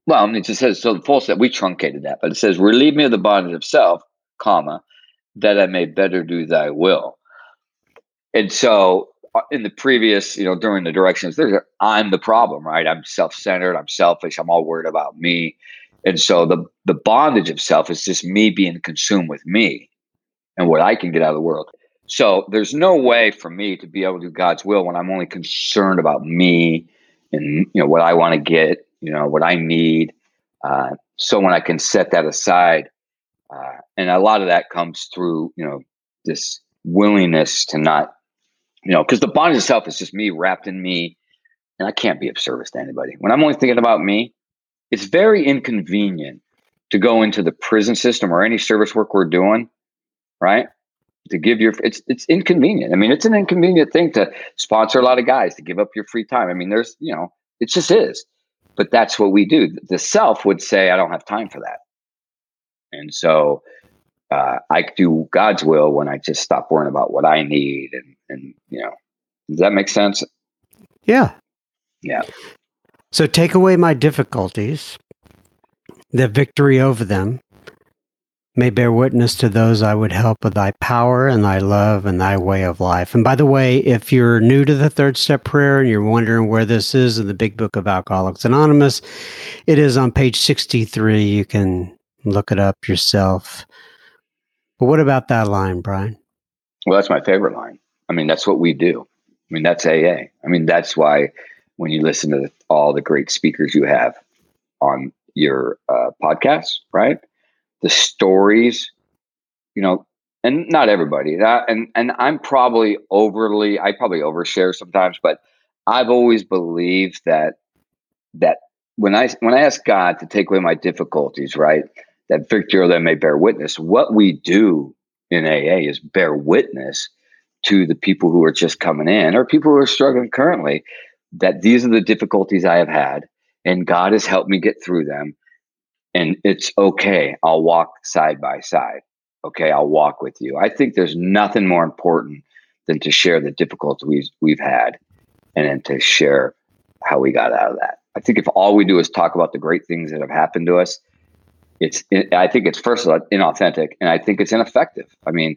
Well, I mean, it just says, so the full set, we truncated that, but it says, relieve me of the bondage of self, comma, that I may better do thy will. And so uh, in the previous, you know, during the directions, there's I'm the problem, right? I'm self-centered, I'm selfish, I'm all worried about me. And so the the bondage of self is just me being consumed with me and what I can get out of the world. So there's no way for me to be able to do God's will when I'm only concerned about me and you know what I want to get, you know what I need. Uh, so when I can set that aside, uh, and a lot of that comes through you know this willingness to not, you know, because the bondage itself is just me wrapped in me, and I can't be of service to anybody. When I'm only thinking about me, it's very inconvenient to go into the prison system or any service work we're doing, right? To give your it's it's inconvenient. I mean, it's an inconvenient thing to sponsor a lot of guys to give up your free time. I mean, there's you know, it just is. But that's what we do. The self would say, I don't have time for that. And so uh, I do God's will when I just stop worrying about what I need and and you know, does that make sense? Yeah. Yeah. So take away my difficulties, the victory over them, may bear witness to those I would help with thy power and thy love and thy way of life. And by the way, if you're new to the third step prayer and you're wondering where this is in the big book of Alcoholics Anonymous, it is on page 63. You can look it up yourself. But what about that line, Brian? Well, that's my favorite line. I mean, that's what we do. I mean, that's AA. I mean, that's why when you listen to all the great speakers you have on your uh, podcast, right? The stories, you know, and not everybody. That, and and I'm probably overly, I probably overshare sometimes, but I've always believed that that when I when I ask God to take away my difficulties, right, that victory or that may bear witness. What we do in AA is bear witness to the people who are just coming in or people who are struggling currently that these are the difficulties I have had, and God has helped me get through them and it's okay. I'll walk side by side. Okay, I'll walk with you. I think there's nothing more important than to share the difficulties we've, we've had and then to share how we got out of that. I think if all we do is talk about the great things that have happened to us, it's I think it's first of all inauthentic and I think it's ineffective. I mean,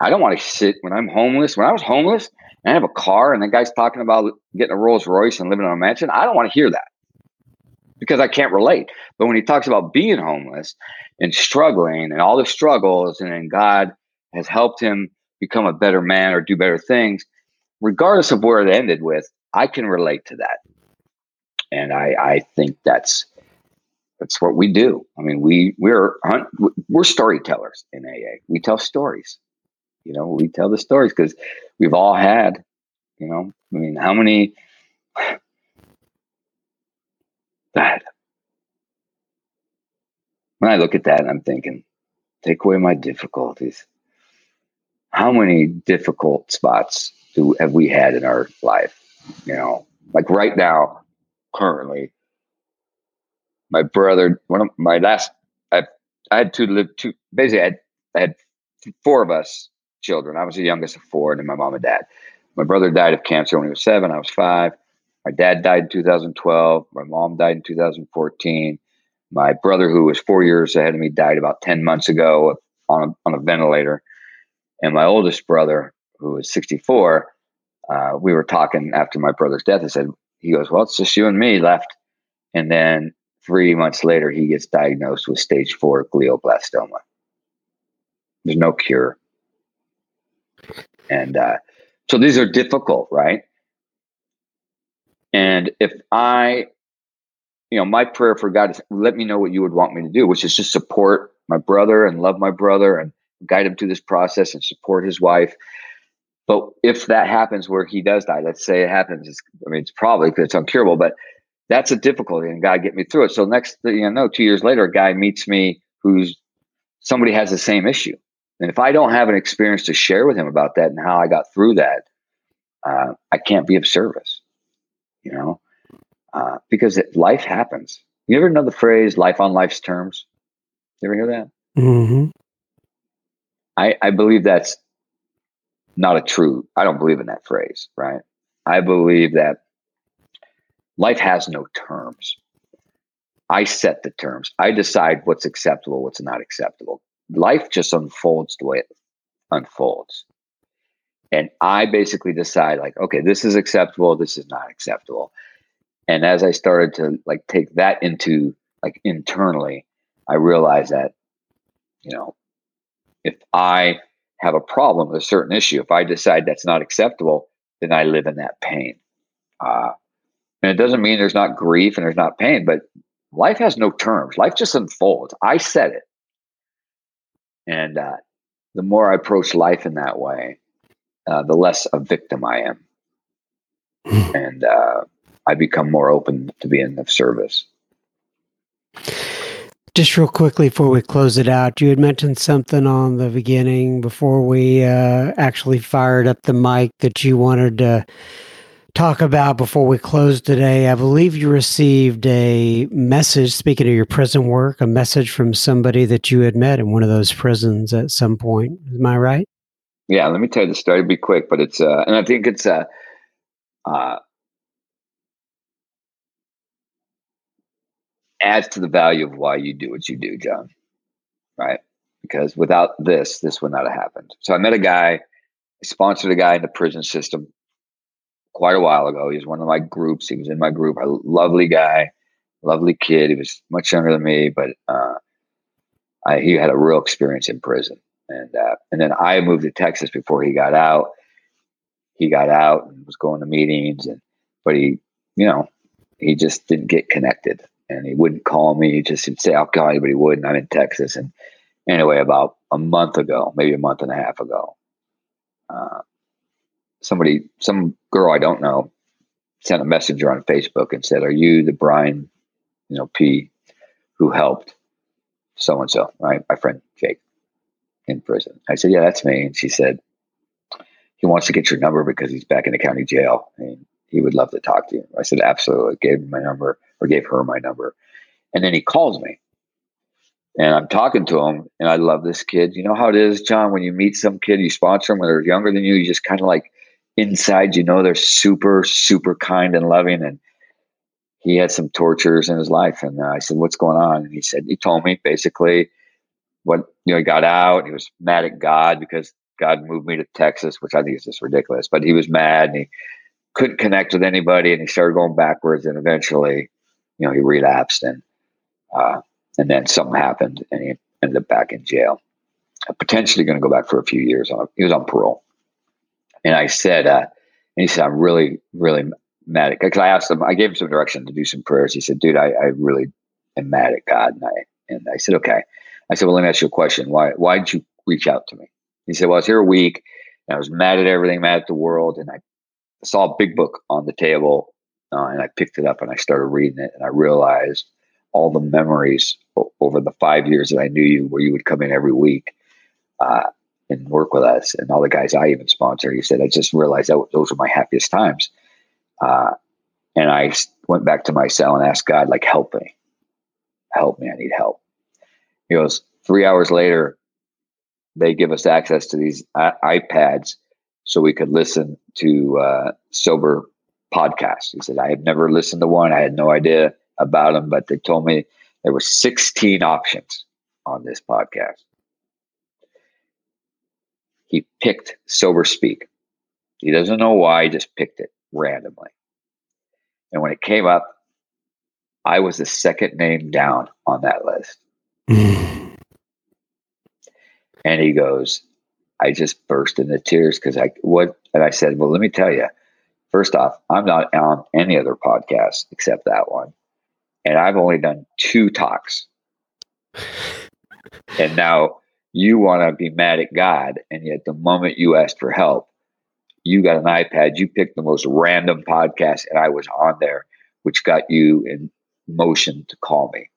I don't want to sit when I'm homeless. When I was homeless and I have a car and the guy's talking about getting a Rolls Royce and living in a mansion, I don't want to hear that because I can't relate. But when he talks about being homeless and struggling and all the struggles, and then God has helped him become a better man or do better things, regardless of where it ended with, I can relate to that. And I, I think that's that's what we do. I mean, we we're we're storytellers in AA. We tell stories. You know, we tell the stories because we've all had. You know, I mean, how many? That when I look at that, I'm thinking, take away my difficulties. How many difficult spots do have we had in our life? You know, like right now, currently, my brother, one of my last, I, I had two live two. Basically, I had, I had four of us children. I was the youngest of four, and then my mom and dad. My brother died of cancer when he was seven. I was five. My dad died in 2012. My mom died in 2014. My brother, who was four years ahead of me, died about 10 months ago on a, on a ventilator. And my oldest brother, who was 64, uh, we were talking after my brother's death. I said, he goes, Well, it's just you and me left. And then three months later, he gets diagnosed with stage four glioblastoma. There's no cure. And uh, so these are difficult, right? And if I, you know, my prayer for God is let me know what you would want me to do, which is just support my brother and love my brother and guide him through this process and support his wife. But if that happens where he does die, let's say it happens, I mean, it's probably because it's uncurable, but that's a difficulty and God get me through it. So next, you know, two years later, a guy meets me who's somebody has the same issue. And if I don't have an experience to share with him about that and how I got through that, uh, I can't be of service you know, uh, because it, life happens. You ever know the phrase "life on life's terms"? You ever hear that? Mm-hmm. I I believe that's not a true. I don't believe in that phrase. Right? I believe that life has no terms. I set the terms. I decide what's acceptable, what's not acceptable. Life just unfolds the way it unfolds and i basically decide like okay this is acceptable this is not acceptable and as i started to like take that into like internally i realized that you know if i have a problem with a certain issue if i decide that's not acceptable then i live in that pain. Uh, and it doesn't mean there's not grief and there's not pain but life has no terms. Life just unfolds. I said it. And uh, the more i approach life in that way uh, the less a victim I am. and uh, I become more open to being of service. Just real quickly before we close it out, you had mentioned something on the beginning before we uh, actually fired up the mic that you wanted to talk about before we close today. I believe you received a message, speaking of your prison work, a message from somebody that you had met in one of those prisons at some point. Am I right? Yeah, let me tell you the story. Be quick, but it's uh, and I think it's uh, uh, adds to the value of why you do what you do, John. Right? Because without this, this would not have happened. So I met a guy, I sponsored a guy in the prison system quite a while ago. He was one of my groups. He was in my group. A lovely guy, lovely kid. He was much younger than me, but uh, I, he had a real experience in prison and uh, and then I moved to Texas before he got out. He got out and was going to meetings, and but he, you know, he just didn't get connected, and he wouldn't call me. He just would say I'll call you, but he wouldn't. I'm in Texas, and anyway, about a month ago, maybe a month and a half ago, uh, somebody, some girl I don't know, sent a messenger on Facebook and said, "Are you the Brian, you know, P, who helped so and so?" Right, my friend Jake in prison. I said, Yeah, that's me. And she said, He wants to get your number because he's back in the county jail and he would love to talk to you. I said, Absolutely. Gave him my number or gave her my number. And then he calls me and I'm talking to him and I love this kid. You know how it is, John, when you meet some kid, you sponsor them when they're younger than you, you just kind of like inside, you know, they're super, super kind and loving. And he had some tortures in his life. And I said, What's going on? And he said, He told me basically, what you know, he got out. He was mad at God because God moved me to Texas, which I think is just ridiculous. But he was mad and he couldn't connect with anybody, and he started going backwards. And eventually, you know, he relapsed, and uh, and then something happened, and he ended up back in jail. potentially going to go back for a few years. On he was on parole, and I said, uh, and he said, I'm really, really mad at because I asked him, I gave him some direction to do some prayers. He said, dude, I, I really am mad at God, and I and I said, okay. I said, well, let me ask you a question. Why why did you reach out to me? He said, well, I was here a week, and I was mad at everything, mad at the world, and I saw a big book on the table, uh, and I picked it up and I started reading it, and I realized all the memories over the five years that I knew you, where you would come in every week uh, and work with us, and all the guys I even sponsor. He said, I just realized that those were my happiest times. Uh, and I went back to my cell and asked God, like, help me, help me, I need help. He goes, three hours later, they give us access to these iPads so we could listen to uh, sober podcasts. He said, I had never listened to one. I had no idea about them, but they told me there were 16 options on this podcast. He picked Sober Speak. He doesn't know why, he just picked it randomly. And when it came up, I was the second name down on that list. [laughs] and he goes, I just burst into tears because I what and I said, Well, let me tell you, first off, I'm not on any other podcast except that one and I've only done two talks. [laughs] and now you want to be mad at God, and yet the moment you asked for help, you got an iPad, you picked the most random podcast, and I was on there, which got you in motion to call me.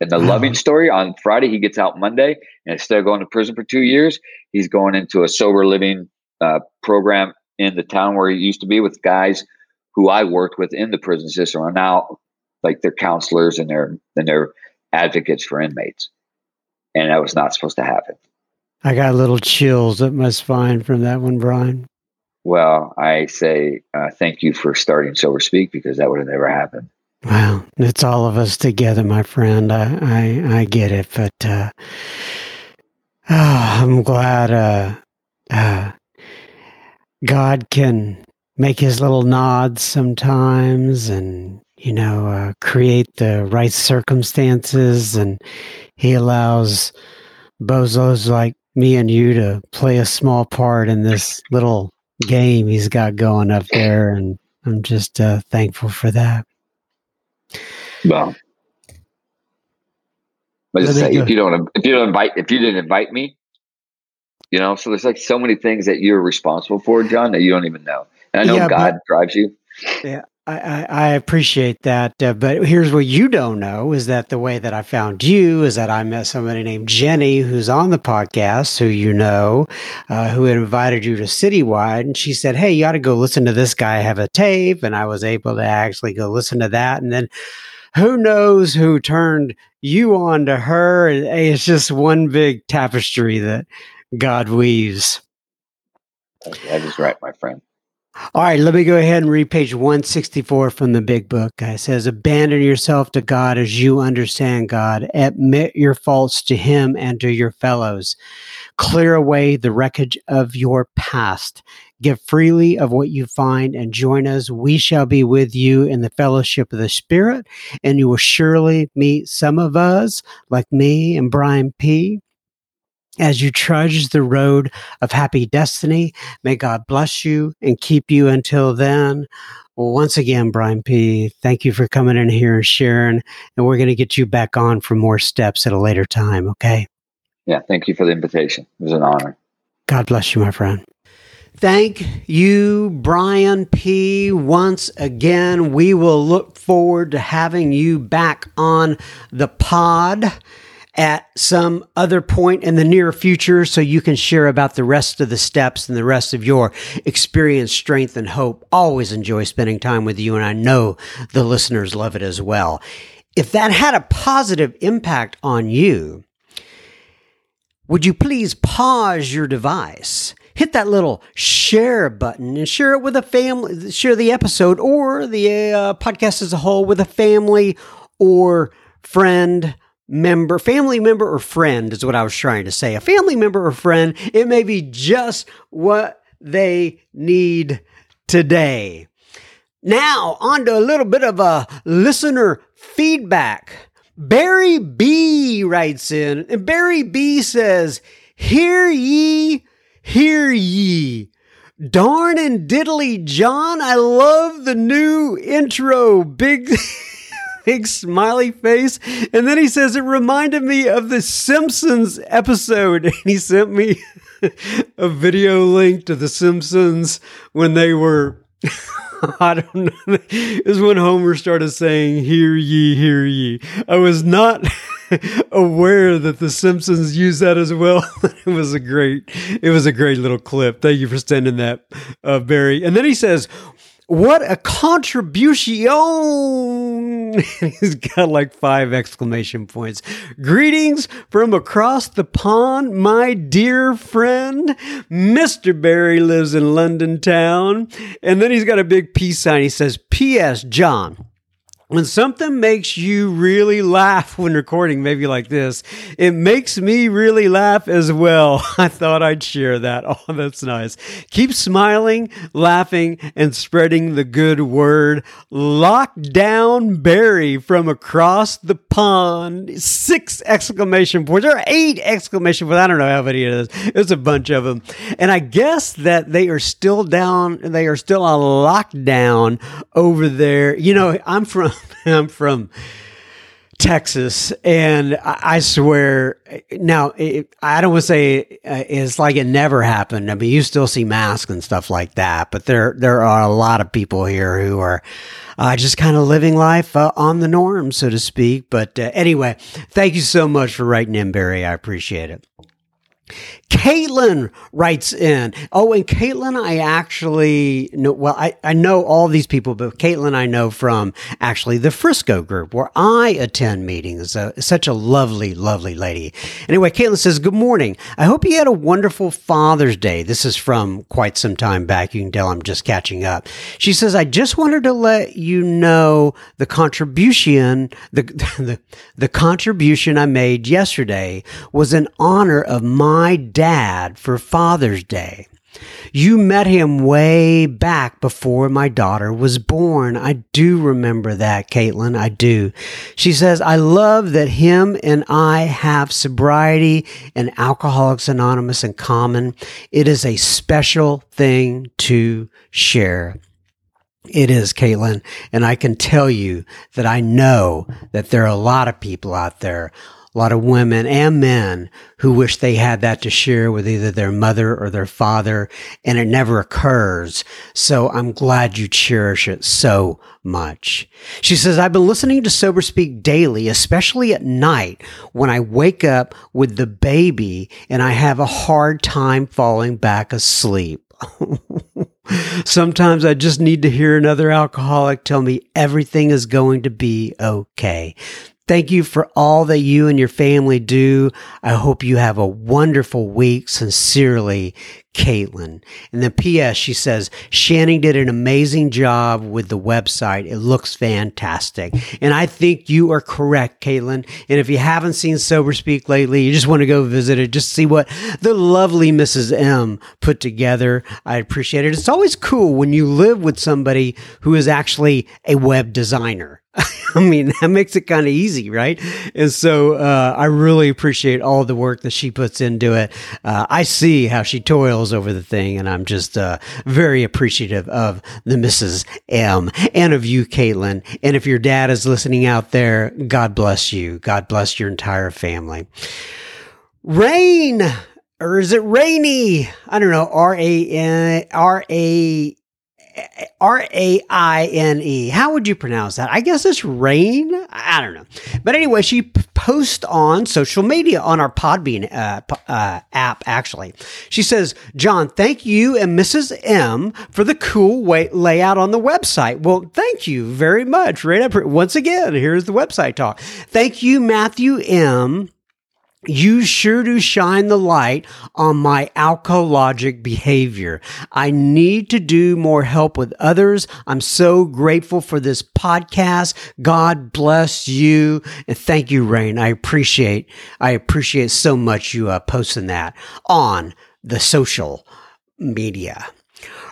And the loving [laughs] story on Friday, he gets out Monday, and instead of going to prison for two years, he's going into a sober living uh, program in the town where he used to be with guys who I worked with in the prison system are now like they're counselors and they're and they're advocates for inmates, and that was not supposed to happen. I got little chills up my spine from that one, Brian. Well, I say uh, thank you for starting Sober Speak because that would have never happened. Well, it's all of us together, my friend. I I, I get it, but uh, oh, I'm glad uh, uh, God can make his little nods sometimes and you know, uh, create the right circumstances, and he allows bozos like me and you to play a small part in this little game he's got going up there, and I'm just uh, thankful for that. Well, but just say if you don't if you don't invite if you didn't invite me, you know, so there's like so many things that you're responsible for, John, that you don't even know. And I know yeah, God but, drives you. Yeah, I, I, appreciate that. Uh, but here's what you don't know is that the way that I found you is that I met somebody named Jenny who's on the podcast, who you know, uh, who had invited you to Citywide. And she said, Hey, you ought to go listen to this guy have a tape. And I was able to actually go listen to that. And then who knows who turned you on to her? It's just one big tapestry that God weaves. That is right, my friend. All right, let me go ahead and read page 164 from the big book. It says, Abandon yourself to God as you understand God. Admit your faults to Him and to your fellows. Clear away the wreckage of your past. Give freely of what you find and join us. We shall be with you in the fellowship of the Spirit, and you will surely meet some of us, like me and Brian P as you trudge the road of happy destiny. May God bless you and keep you until then. Once again, Brian P., thank you for coming in here and sharing. And we're going to get you back on for more steps at a later time, okay? Yeah, thank you for the invitation. It was an honor. God bless you, my friend. Thank you, Brian P. Once again, we will look forward to having you back on the pod at some other point in the near future so you can share about the rest of the steps and the rest of your experience, strength, and hope. Always enjoy spending time with you, and I know the listeners love it as well. If that had a positive impact on you, would you please pause your device? Hit that little share button and share it with a family, share the episode or the uh, podcast as a whole with a family or friend member, family member or friend is what I was trying to say. A family member or friend, it may be just what they need today. Now, on to a little bit of a listener feedback. Barry B writes in, and Barry B says, Hear ye, hear ye. Darn and diddly John, I love the new intro. Big. [laughs] big smiley face. And then he says, It reminded me of the Simpsons episode. [laughs] And he sent me [laughs] a video link to the Simpsons when they were. [laughs] I don't know. Was when Homer started saying, Hear ye, hear ye. I was not aware that the Simpsons used that as well. it was a great, it was a great little clip. Thank you for sending that, uh, Barry. And then he says, what a contribution! [laughs] He's got like five exclamation points. Greetings from across the pond, my dear friend. Mr. Barry lives in London town. And then he's got a big peace sign. He says, P.S. John. When something makes you really laugh when recording, maybe like this, it makes me really laugh as well. [laughs] I thought I'd share that. [laughs] Oh, that's nice. Keep smiling, laughing, and spreading the good word. Lockdown Barry from across the pond. Six exclamation points, or eight exclamation points. I don't know how many it is. It's a bunch of them. And I guess that they are still down, they are still on lockdown over there. You know, I'm from [laughs] I'm from Texas, and I, swear, now it, I don't want to say uh, it's like it never happened. I mean, you still see masks and stuff like that, but there there are a lot of people here who are uh, just kind of living life uh, on the norm, so to speak. But uh, anyway, thank you so much for writing in, Barry. I appreciate it. Caitlin writes in. Oh, and Caitlin, I actually know, well, I, I know all these people, but Caitlin, I know from actually the Frisco group where I attend meetings. Uh, such a lovely, lovely lady. Anyway, Caitlin says, Good morning. I hope you had a wonderful Father's Day. This is from quite some time back. You can tell I'm just catching up. She says, I just wanted to let you know the contribution, the, [laughs] the, the contribution I made yesterday was in honor of my dad for Father's Day. You met him way back before my daughter was born. I do remember that, Caitlin. I do. She says, I love that him and I have sobriety and Alcoholics Anonymous in common. It is a special thing to share. It is, Caitlin. And I can tell you that I know that there are a lot of people out there a lot of women and men who wish they had that to share with either their mother or their father, and it never occurs. So I'm glad you cherish it so much. She says, I've been listening to Sober Speak daily, especially at night when I wake up with the baby and I have a hard time falling back asleep. [laughs] Sometimes I just need to hear another alcoholic tell me everything is going to be okay. Thank you for all that you and your family do. I hope you have a wonderful week. Sincerely, Caitlin. And then P.S. She says, Shannon did an amazing job with the website. It looks fantastic. And I think you are correct, Caitlin. And if you haven't seen Sober Speak lately, you just want to go visit it, just see what the lovely Mrs. M put together. I appreciate it. It's always cool when you live with somebody who is actually a web designer. [laughs] I mean, that makes it kind of easy, right? And so uh, I really appreciate all the work that she puts into it. Uh, I see how she toils over the thing, and I'm just uh, very appreciative of the Mrs. M and of you, Caitlin. And if your dad is listening out there, God bless you. God bless your entire family. Rain, or is it rainy? I don't know. R A N R A R A I N E. How would you pronounce that? I guess it's rain. I don't know. But anyway, she posts on social media on our Podbean uh, uh, app, actually. She says, John, thank you and Mrs. M for the cool way- layout on the website. Well, thank you very much. Right up once again, here's the website talk. Thank you, Matthew M you sure do shine the light on my alcoholic behavior. I need to do more help with others. I'm so grateful for this podcast. God bless you. And thank you, Rain. I appreciate, I appreciate so much you uh, posting that on the social media.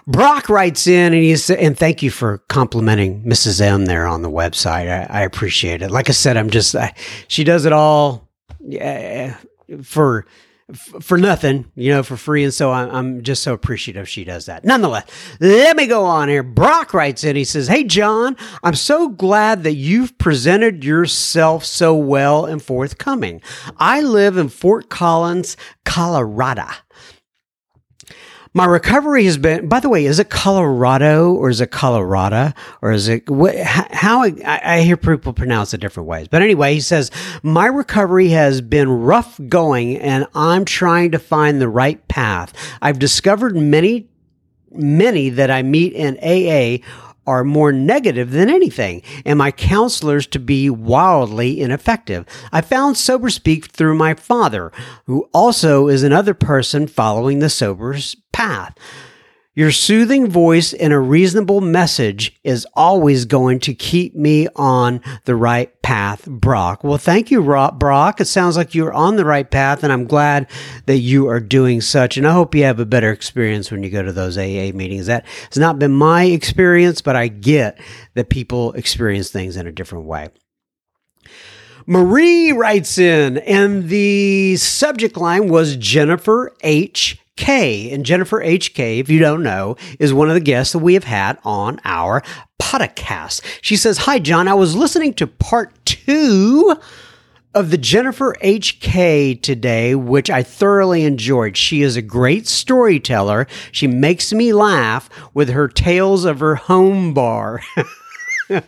Brock writes in and he's and thank you for complimenting Mrs. M there on the website. I, I appreciate it. Like I said, I'm just I, she does it all yeah, for for nothing, you know, for free. And so I'm, I'm just so appreciative she does that. Nonetheless, let me go on here. Brock writes in, he says, Hey, John, I'm so glad that you've presented yourself so well and forthcoming. I live in Fort Collins, Colorado. My recovery has been, by the way, is it Colorado or is it Colorado or is it what, how I, I hear people pronounce it different ways. But anyway, he says, my recovery has been rough going and I'm trying to find the right path. I've discovered many, many that I meet in AA are more negative than anything, and my counselors to be wildly ineffective. I found Sober Speak through my father, who also is another person following the Sober's path. Your soothing voice and a reasonable message is always going to keep me on the right path, Brock. Well, thank you, Brock. It sounds like you're on the right path, and I'm glad that you are doing such. And I hope you have a better experience when you go to those AA meetings. That has not been my experience, but I get that people experience things in a different way. Marie writes in, and the subject line was Jennifer H. K. And Jennifer H.K., if you don't know, is one of the guests that we have had on our podcast. She says, Hi, John. I was listening to part two of the Jennifer H.K. today, which I thoroughly enjoyed. She is a great storyteller. She makes me laugh with her tales of her home bar. [laughs]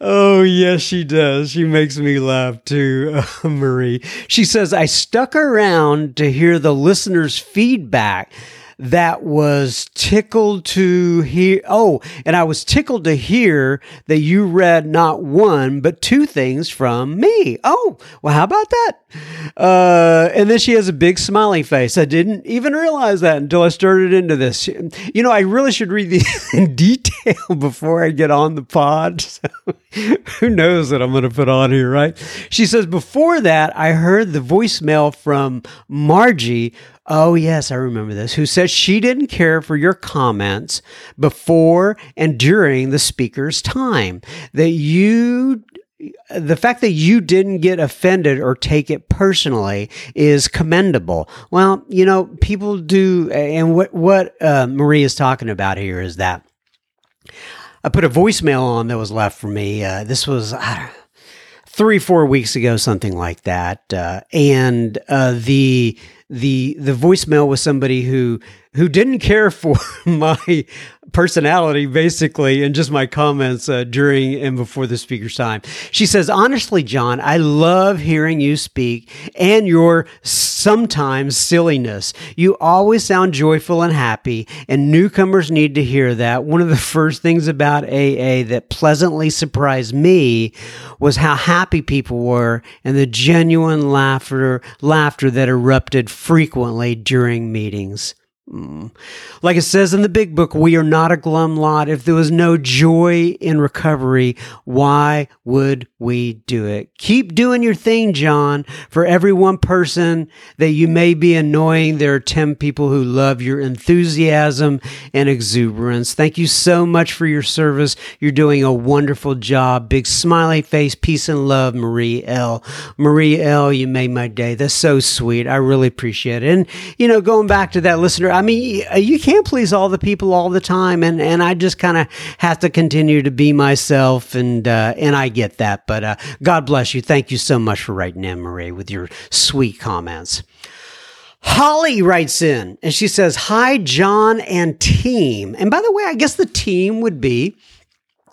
oh, yes, she does. She makes me laugh too, [laughs] uh, Marie. She says, I stuck around to hear the listeners' feedback that was tickled to hear. Oh, and I was tickled to hear that you read not one, but two things from me. Oh, well, how about that? Uh, and then she has a big smiley face. I didn't even realize that until I started into this. You know, I really should read these [laughs] in detail before I get on the pod. [laughs] So who knows what I'm going to put on here, right? She says, Before that, I heard the voicemail from Margie Oh, yes, I remember this. Who said she didn't care for your comments before and during the speaker's time. That you the fact that you didn't get offended or take it personally is commendable. Well, you know, people do, and what what uh, Marie is talking about here is that I put a voicemail on that was left for me. Uh, this was three, four weeks ago, something like that, uh, and uh, the the the voicemail was somebody who who didn't care [laughs] for my personality basically and just my comments uh, during and before the speaker's time. She says, Honestly, John, I love hearing you speak and your sometimes silliness. You always sound joyful and happy, and newcomers need to hear that. One of the first things about AA that pleasantly surprised me was how happy people were and the genuine laughter laughter that erupted frequently during meetings. Mm. Like it says in the big book, we are not a glum lot. If there was no joy in recovery, why would we do it? Keep doing your thing, John. For every one person that you may be annoying, there are 10 people who love your enthusiasm and exuberance. Thank you so much for your service. You're doing a wonderful job. Big smiley face, peace and love, Marie L. Marie L., you made my day. That's so sweet. I really appreciate it. And, you know, going back to that listener, I mean, you can't please all the people all the time, and and I just kind of have to continue to be myself, and uh, and I get that. But uh, God bless you. Thank you so much for writing in, Marie, with your sweet comments. Holly writes in and she says, Hi, John and team. And by the way, I guess the team would be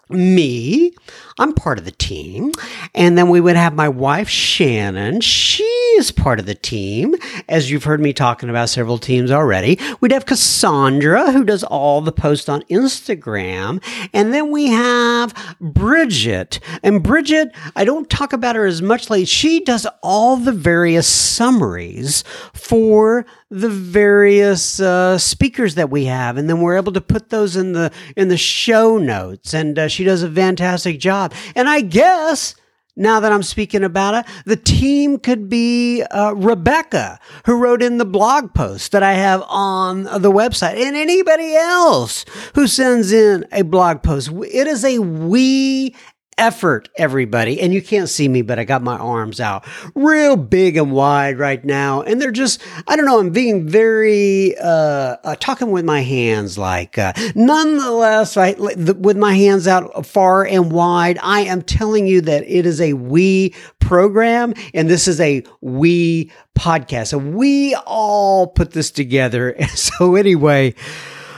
me. I'm part of the team. And then we would have my wife, Shannon. She is part of the team, as you've heard me talking about several teams already. We'd have Cassandra, who does all the posts on Instagram. And then we have Bridget. And Bridget, I don't talk about her as much lately. She does all the various summaries for the various uh, speakers that we have, and then we're able to put those in the in the show notes. And uh, she does a fantastic job. And I guess now that I'm speaking about it, the team could be uh, Rebecca, who wrote in the blog post that I have on the website, and anybody else who sends in a blog post. It is a we effort, everybody. And you can't see me, but I got my arms out real big and wide right now. And they're just, I don't know, I'm being very, uh, uh talking with my hands like, uh, nonetheless, I, with my hands out far and wide, I am telling you that it is a we program and this is a we podcast. So we all put this together. [laughs] So anyway,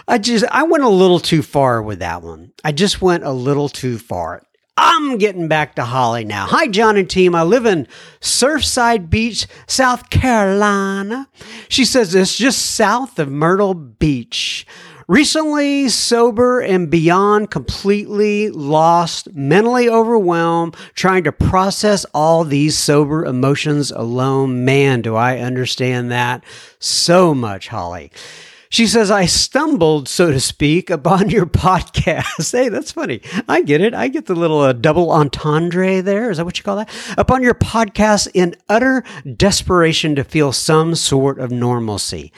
I just I went a little too far with that one. I just went a little too far. I'm getting back to Holly now. Hi, John and team. I live in Surfside Beach, South Carolina. She says it's just south of Myrtle Beach. Recently sober and beyond completely lost, mentally overwhelmed, trying to process all these sober emotions alone. Man, do I understand that so much, Holly. She says, I stumbled, so to speak, upon your podcast. [laughs] hey, that's funny. I get it. I get the little uh, double entendre there. Is that what you call that? Upon your podcast in utter desperation to feel some sort of normalcy.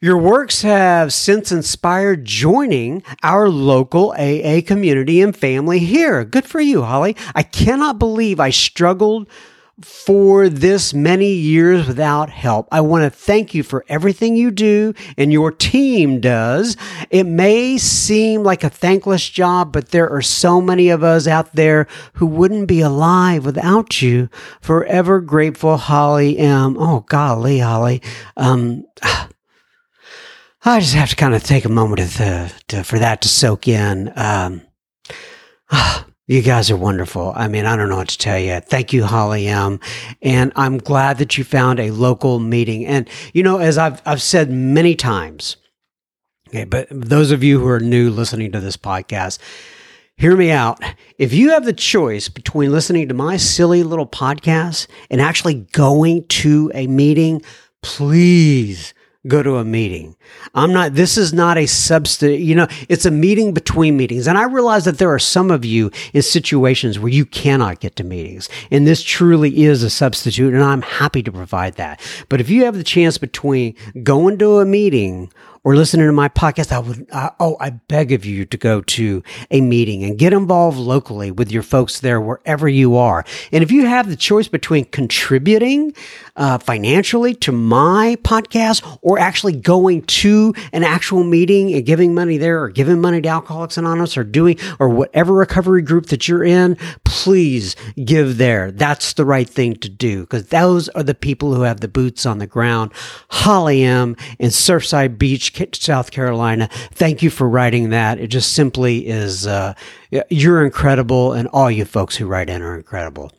Your works have since inspired joining our local AA community and family here. Good for you, Holly. I cannot believe I struggled for this many years without help. I want to thank you for everything you do and your team does. It may seem like a thankless job, but there are so many of us out there who wouldn't be alive without you. Forever grateful, Holly M. Oh, golly, Holly. Um, I just have to kind of take a moment to, to, for that to soak in. Um, You guys are wonderful. I mean, I don't know what to tell you. Thank you, Holly M. And I'm glad that you found a local meeting. And, you know, as I've, I've said many times, okay, but those of you who are new listening to this podcast, hear me out. If you have the choice between listening to my silly little podcast and actually going to a meeting, please go to a meeting. I'm not, this is not a substitute, you know, it's a meeting between meetings. And I realize that there are some of you in situations where you cannot get to meetings. And this truly is a substitute. And I'm happy to provide that. But if you have the chance between going to a meeting or listening to my podcast, I would, uh, oh, I beg of you to go to a meeting and get involved locally with your folks there wherever you are. And if you have the choice between contributing uh, financially to my podcast or actually going to an actual meeting and giving money there or giving money to Alcoholics Anonymous or doing or whatever recovery group that you're in, please give there. That's the right thing to do because those are the people who have the boots on the ground. Holly M in Surfside Beach, South Carolina. Thank you for writing that. It just simply is, uh, you're incredible, and all you folks who write in are incredible.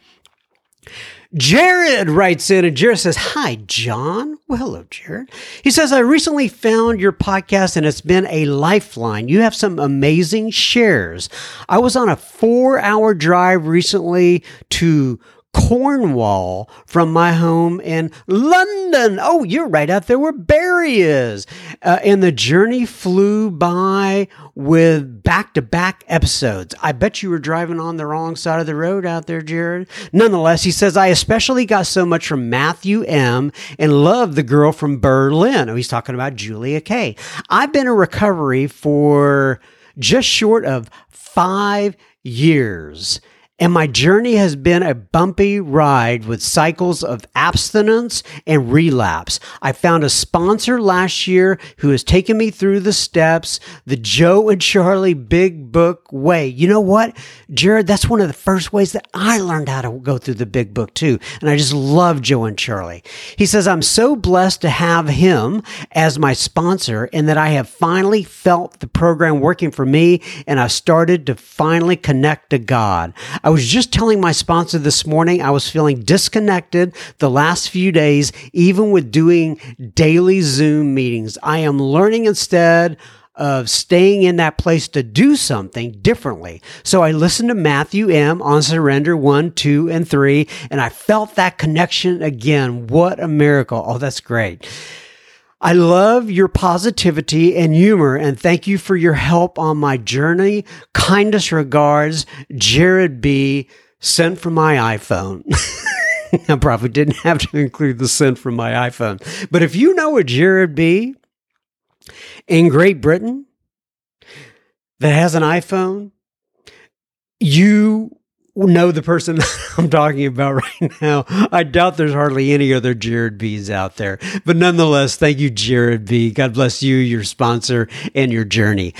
Jared writes in, and Jared says, Hi, John. Well, hello, Jared. He says, I recently found your podcast and it's been a lifeline. You have some amazing shares. I was on a four hour drive recently to Cornwall from my home in London. Oh, you're right out there where Barry is. Uh, and the journey flew by with back to back episodes. I bet you were driving on the wrong side of the road out there, Jared. Nonetheless, he says, I especially got so much from Matthew M. and love the girl from Berlin. Oh, he's talking about Julia K. I've been in recovery for just short of five years. And my journey has been a bumpy ride with cycles of abstinence and relapse. I found a sponsor last year who has taken me through the steps, the Joe and Charlie Big Book way. You know what, Jared? That's one of the first ways that I learned how to go through the Big Book too. And I just love Joe and Charlie. He says, I'm so blessed to have him as my sponsor and that I have finally felt the program working for me and I've started to finally connect to God. I was just telling my sponsor this morning I was feeling disconnected the last few days, even with doing daily Zoom meetings. I am learning instead of staying in that place to do something differently. So I listened to Matthew M on Surrender 1, 2, and 3, and I felt that connection again. What a miracle. Oh, that's great. I love your positivity and humor, and thank you for your help on my journey. Kindest regards, Jared B. Sent from my iPhone. [laughs] I probably didn't have to include the sent from my iPhone. But if you know a Jared B. in Great Britain that has an iPhone, you know the person [laughs] I'm talking about right now. I doubt there's hardly any other Jared B's out there. But nonetheless, thank you, Jared B. God bless you, your sponsor, and your journey.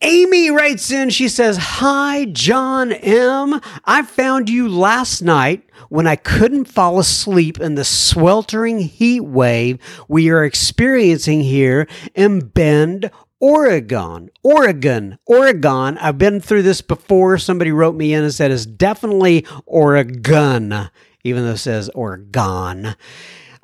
Amy writes in, she says, Hi, John M. I found you last night when I couldn't fall asleep in the sweltering heat wave we are experiencing here in Bend, Oregon, Oregon, Oregon. I've been through this before. Somebody wrote me in and said it's definitely Oregon, even though it says Oregon.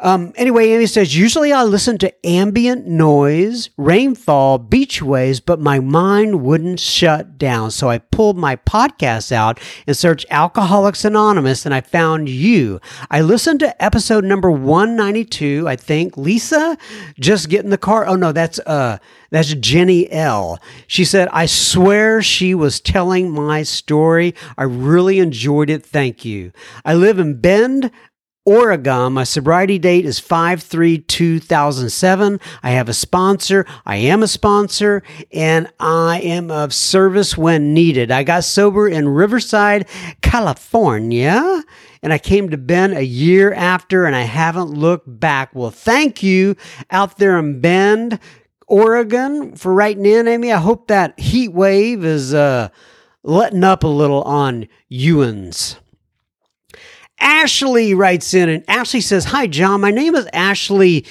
Um, anyway, Amy says, usually I listen to ambient noise, rainfall, beach waves, but my mind wouldn't shut down. So I pulled my podcast out and searched Alcoholics Anonymous and I found you. I listened to episode number 192, I think. Lisa, just get in the car. Oh no, that's, uh, that's Jenny L. She said, I swear she was telling my story. I really enjoyed it. Thank you. I live in Bend, Oregon. My sobriety date is 5 3 2007. I have a sponsor. I am a sponsor and I am of service when needed. I got sober in Riverside, California, and I came to Bend a year after and I haven't looked back. Well, thank you out there in Bend, Oregon for writing in, Amy. I hope that heat wave is uh, letting up a little on Ewans. Ashley writes in, and Ashley says, Hi, John. My name is Ashley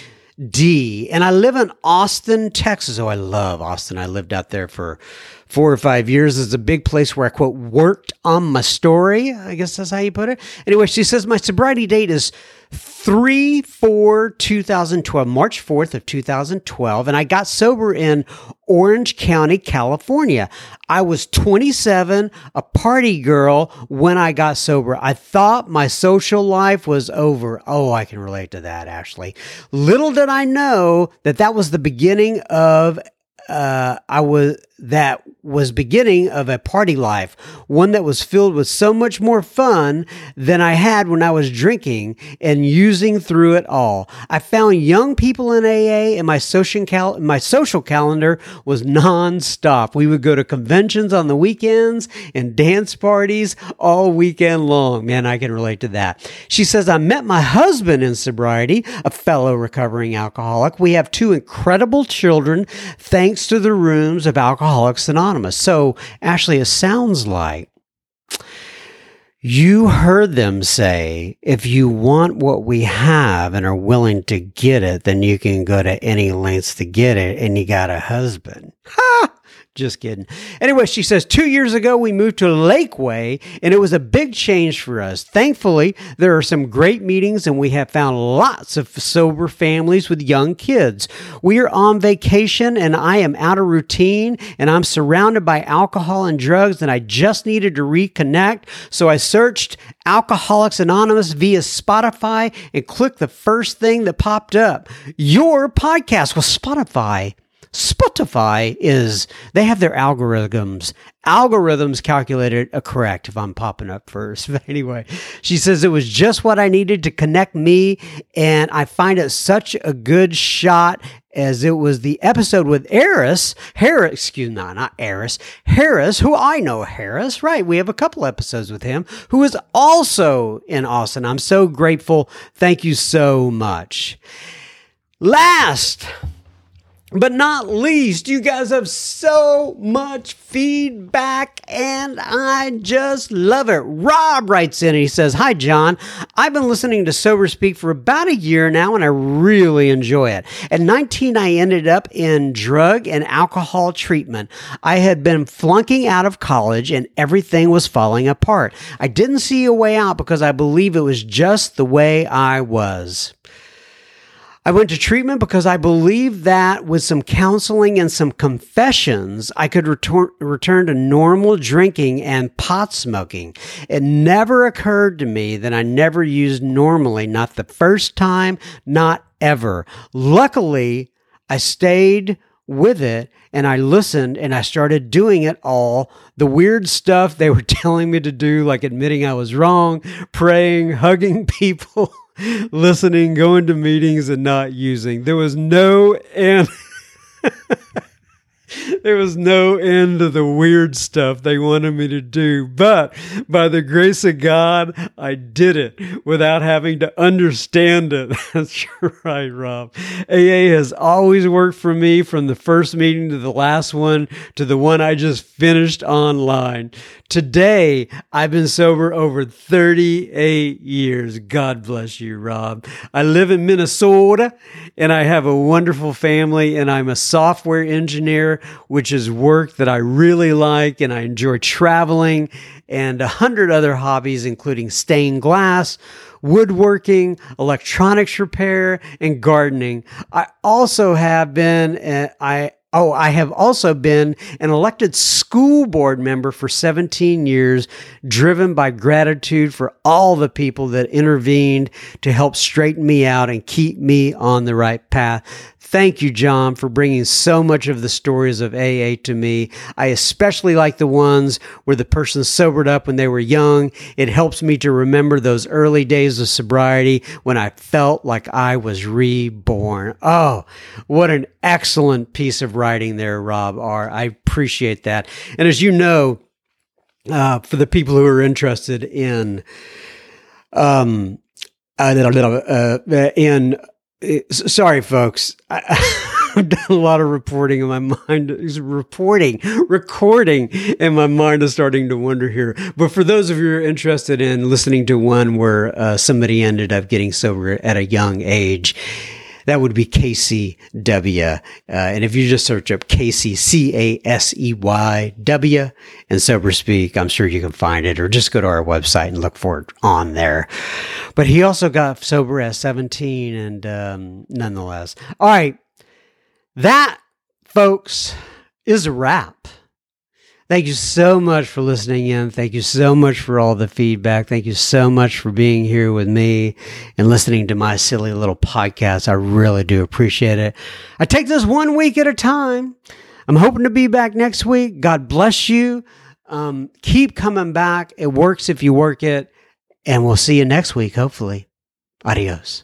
D, and I live in Austin, Texas. Oh, I love Austin. I lived out there for four or five years. It's a big place where I, quote, worked on my story. I guess that's how you put it. Anyway, she says, My sobriety date is 3 4 2012, March 4th of 2012, and I got sober in Orange County, California. I was 27, a party girl when I got sober. I thought my social life was over. Oh, I can relate to that, Ashley. Little did I know that that was the beginning of uh, I was that was beginning of a party life, one that was filled with so much more fun than I had when I was drinking and using through it all. I found young people in AA and my social cal- my social calendar was nonstop. We would go to conventions on the weekends and dance parties all weekend long. Man, I can relate to that. She says I met my husband in sobriety, a fellow recovering alcoholic. We have two incredible children thanks to the rooms of alcohol Alcoholics Anonymous. So, Ashley, it sounds like you heard them say, if you want what we have and are willing to get it, then you can go to any lengths to get it, and you got a husband. Ha! Just kidding. Anyway, she says, two years ago, we moved to Lakeway and it was a big change for us. Thankfully, there are some great meetings and we have found lots of sober families with young kids. We are on vacation and I am out of routine and I'm surrounded by alcohol and drugs and I just needed to reconnect. So I searched Alcoholics Anonymous via Spotify and clicked the first thing that popped up. Your podcast was Spotify Spotify is, they have their algorithms. Algorithms calculated a correct if I'm popping up first. [laughs] But anyway, she says it was just what I needed to connect me. And I find it such a good shot as it was the episode with Eris, Harris, excuse me, no, not Eris, Harris, who I know Harris, right? We have a couple episodes with him, who is also in Austin. I'm so grateful. Thank you so much. Last, but not least, you guys have so much feedback and I just love it. Rob writes in and he says, Hi, John. I've been listening to Sober Speak for about a year now and I really enjoy it. At 19, I ended up in drug and alcohol treatment. I had been flunking out of college and everything was falling apart. I didn't see a way out because I believe it was just the way I was. I went to treatment because I believed that with some counseling and some confessions, I could return, return to normal drinking and pot smoking. It never occurred to me that I never used normally, not the first time, not ever. Luckily, I stayed with it and I listened and I started doing it all. The weird stuff they were [laughs] telling me to do, like admitting I was wrong, praying, hugging [laughs] people. [laughs] listening, going to meetings, and not using. There was no and [laughs] there was no end to the weird stuff they wanted me to do. But by the grace of God, I did it without having to understand it. [laughs] That's right, Rob. AA has always worked for me from the first meeting to the last one to the one I just finished online. Today, I've been sober over 38 years. God bless you, Rob. I live in Minnesota and I have a wonderful family and I'm a software engineer, which is work that I really like and I enjoy traveling and a hundred other hobbies, including stained glass, woodworking, electronics repair, and gardening. I also have been, uh, I Oh, I have also been an elected school board member for 17 years, driven by gratitude for all the people that intervened to help straighten me out and keep me on the right path. Thank you, John, for bringing so much of the stories of AA to me. I especially like the ones where the person sobered up when they were young. It helps me to remember those early days of sobriety when I felt like I was reborn. Oh, what an excellent piece of writing there, Rob R. I appreciate that. And as you know, uh, for the people who are interested in, um, uh, uh, in sorry, folks. I, [laughs] have done a lot of reporting, in my mind is reporting, recording, and my mind is starting to wonder here. But for those of you who are interested in listening to one where uh, somebody ended up getting sober at a young age, that would be KCW. Uh, and if you just search up Casey, C A S E Y W, and Sober Speak, I'm sure you can find it, or just go to our website and look for it on there. But he also got sober at 17, and um, nonetheless. All right. That, folks, is a wrap. Thank you so much for listening in. Thank you so much for all the feedback. Thank you so much for being here with me and listening to my silly little podcast. I really do appreciate it. I take this one week at a time. I'm hoping to be back next week. God bless you. Um, keep coming back. It works if you work it. And we'll see you next week, hopefully. Adios.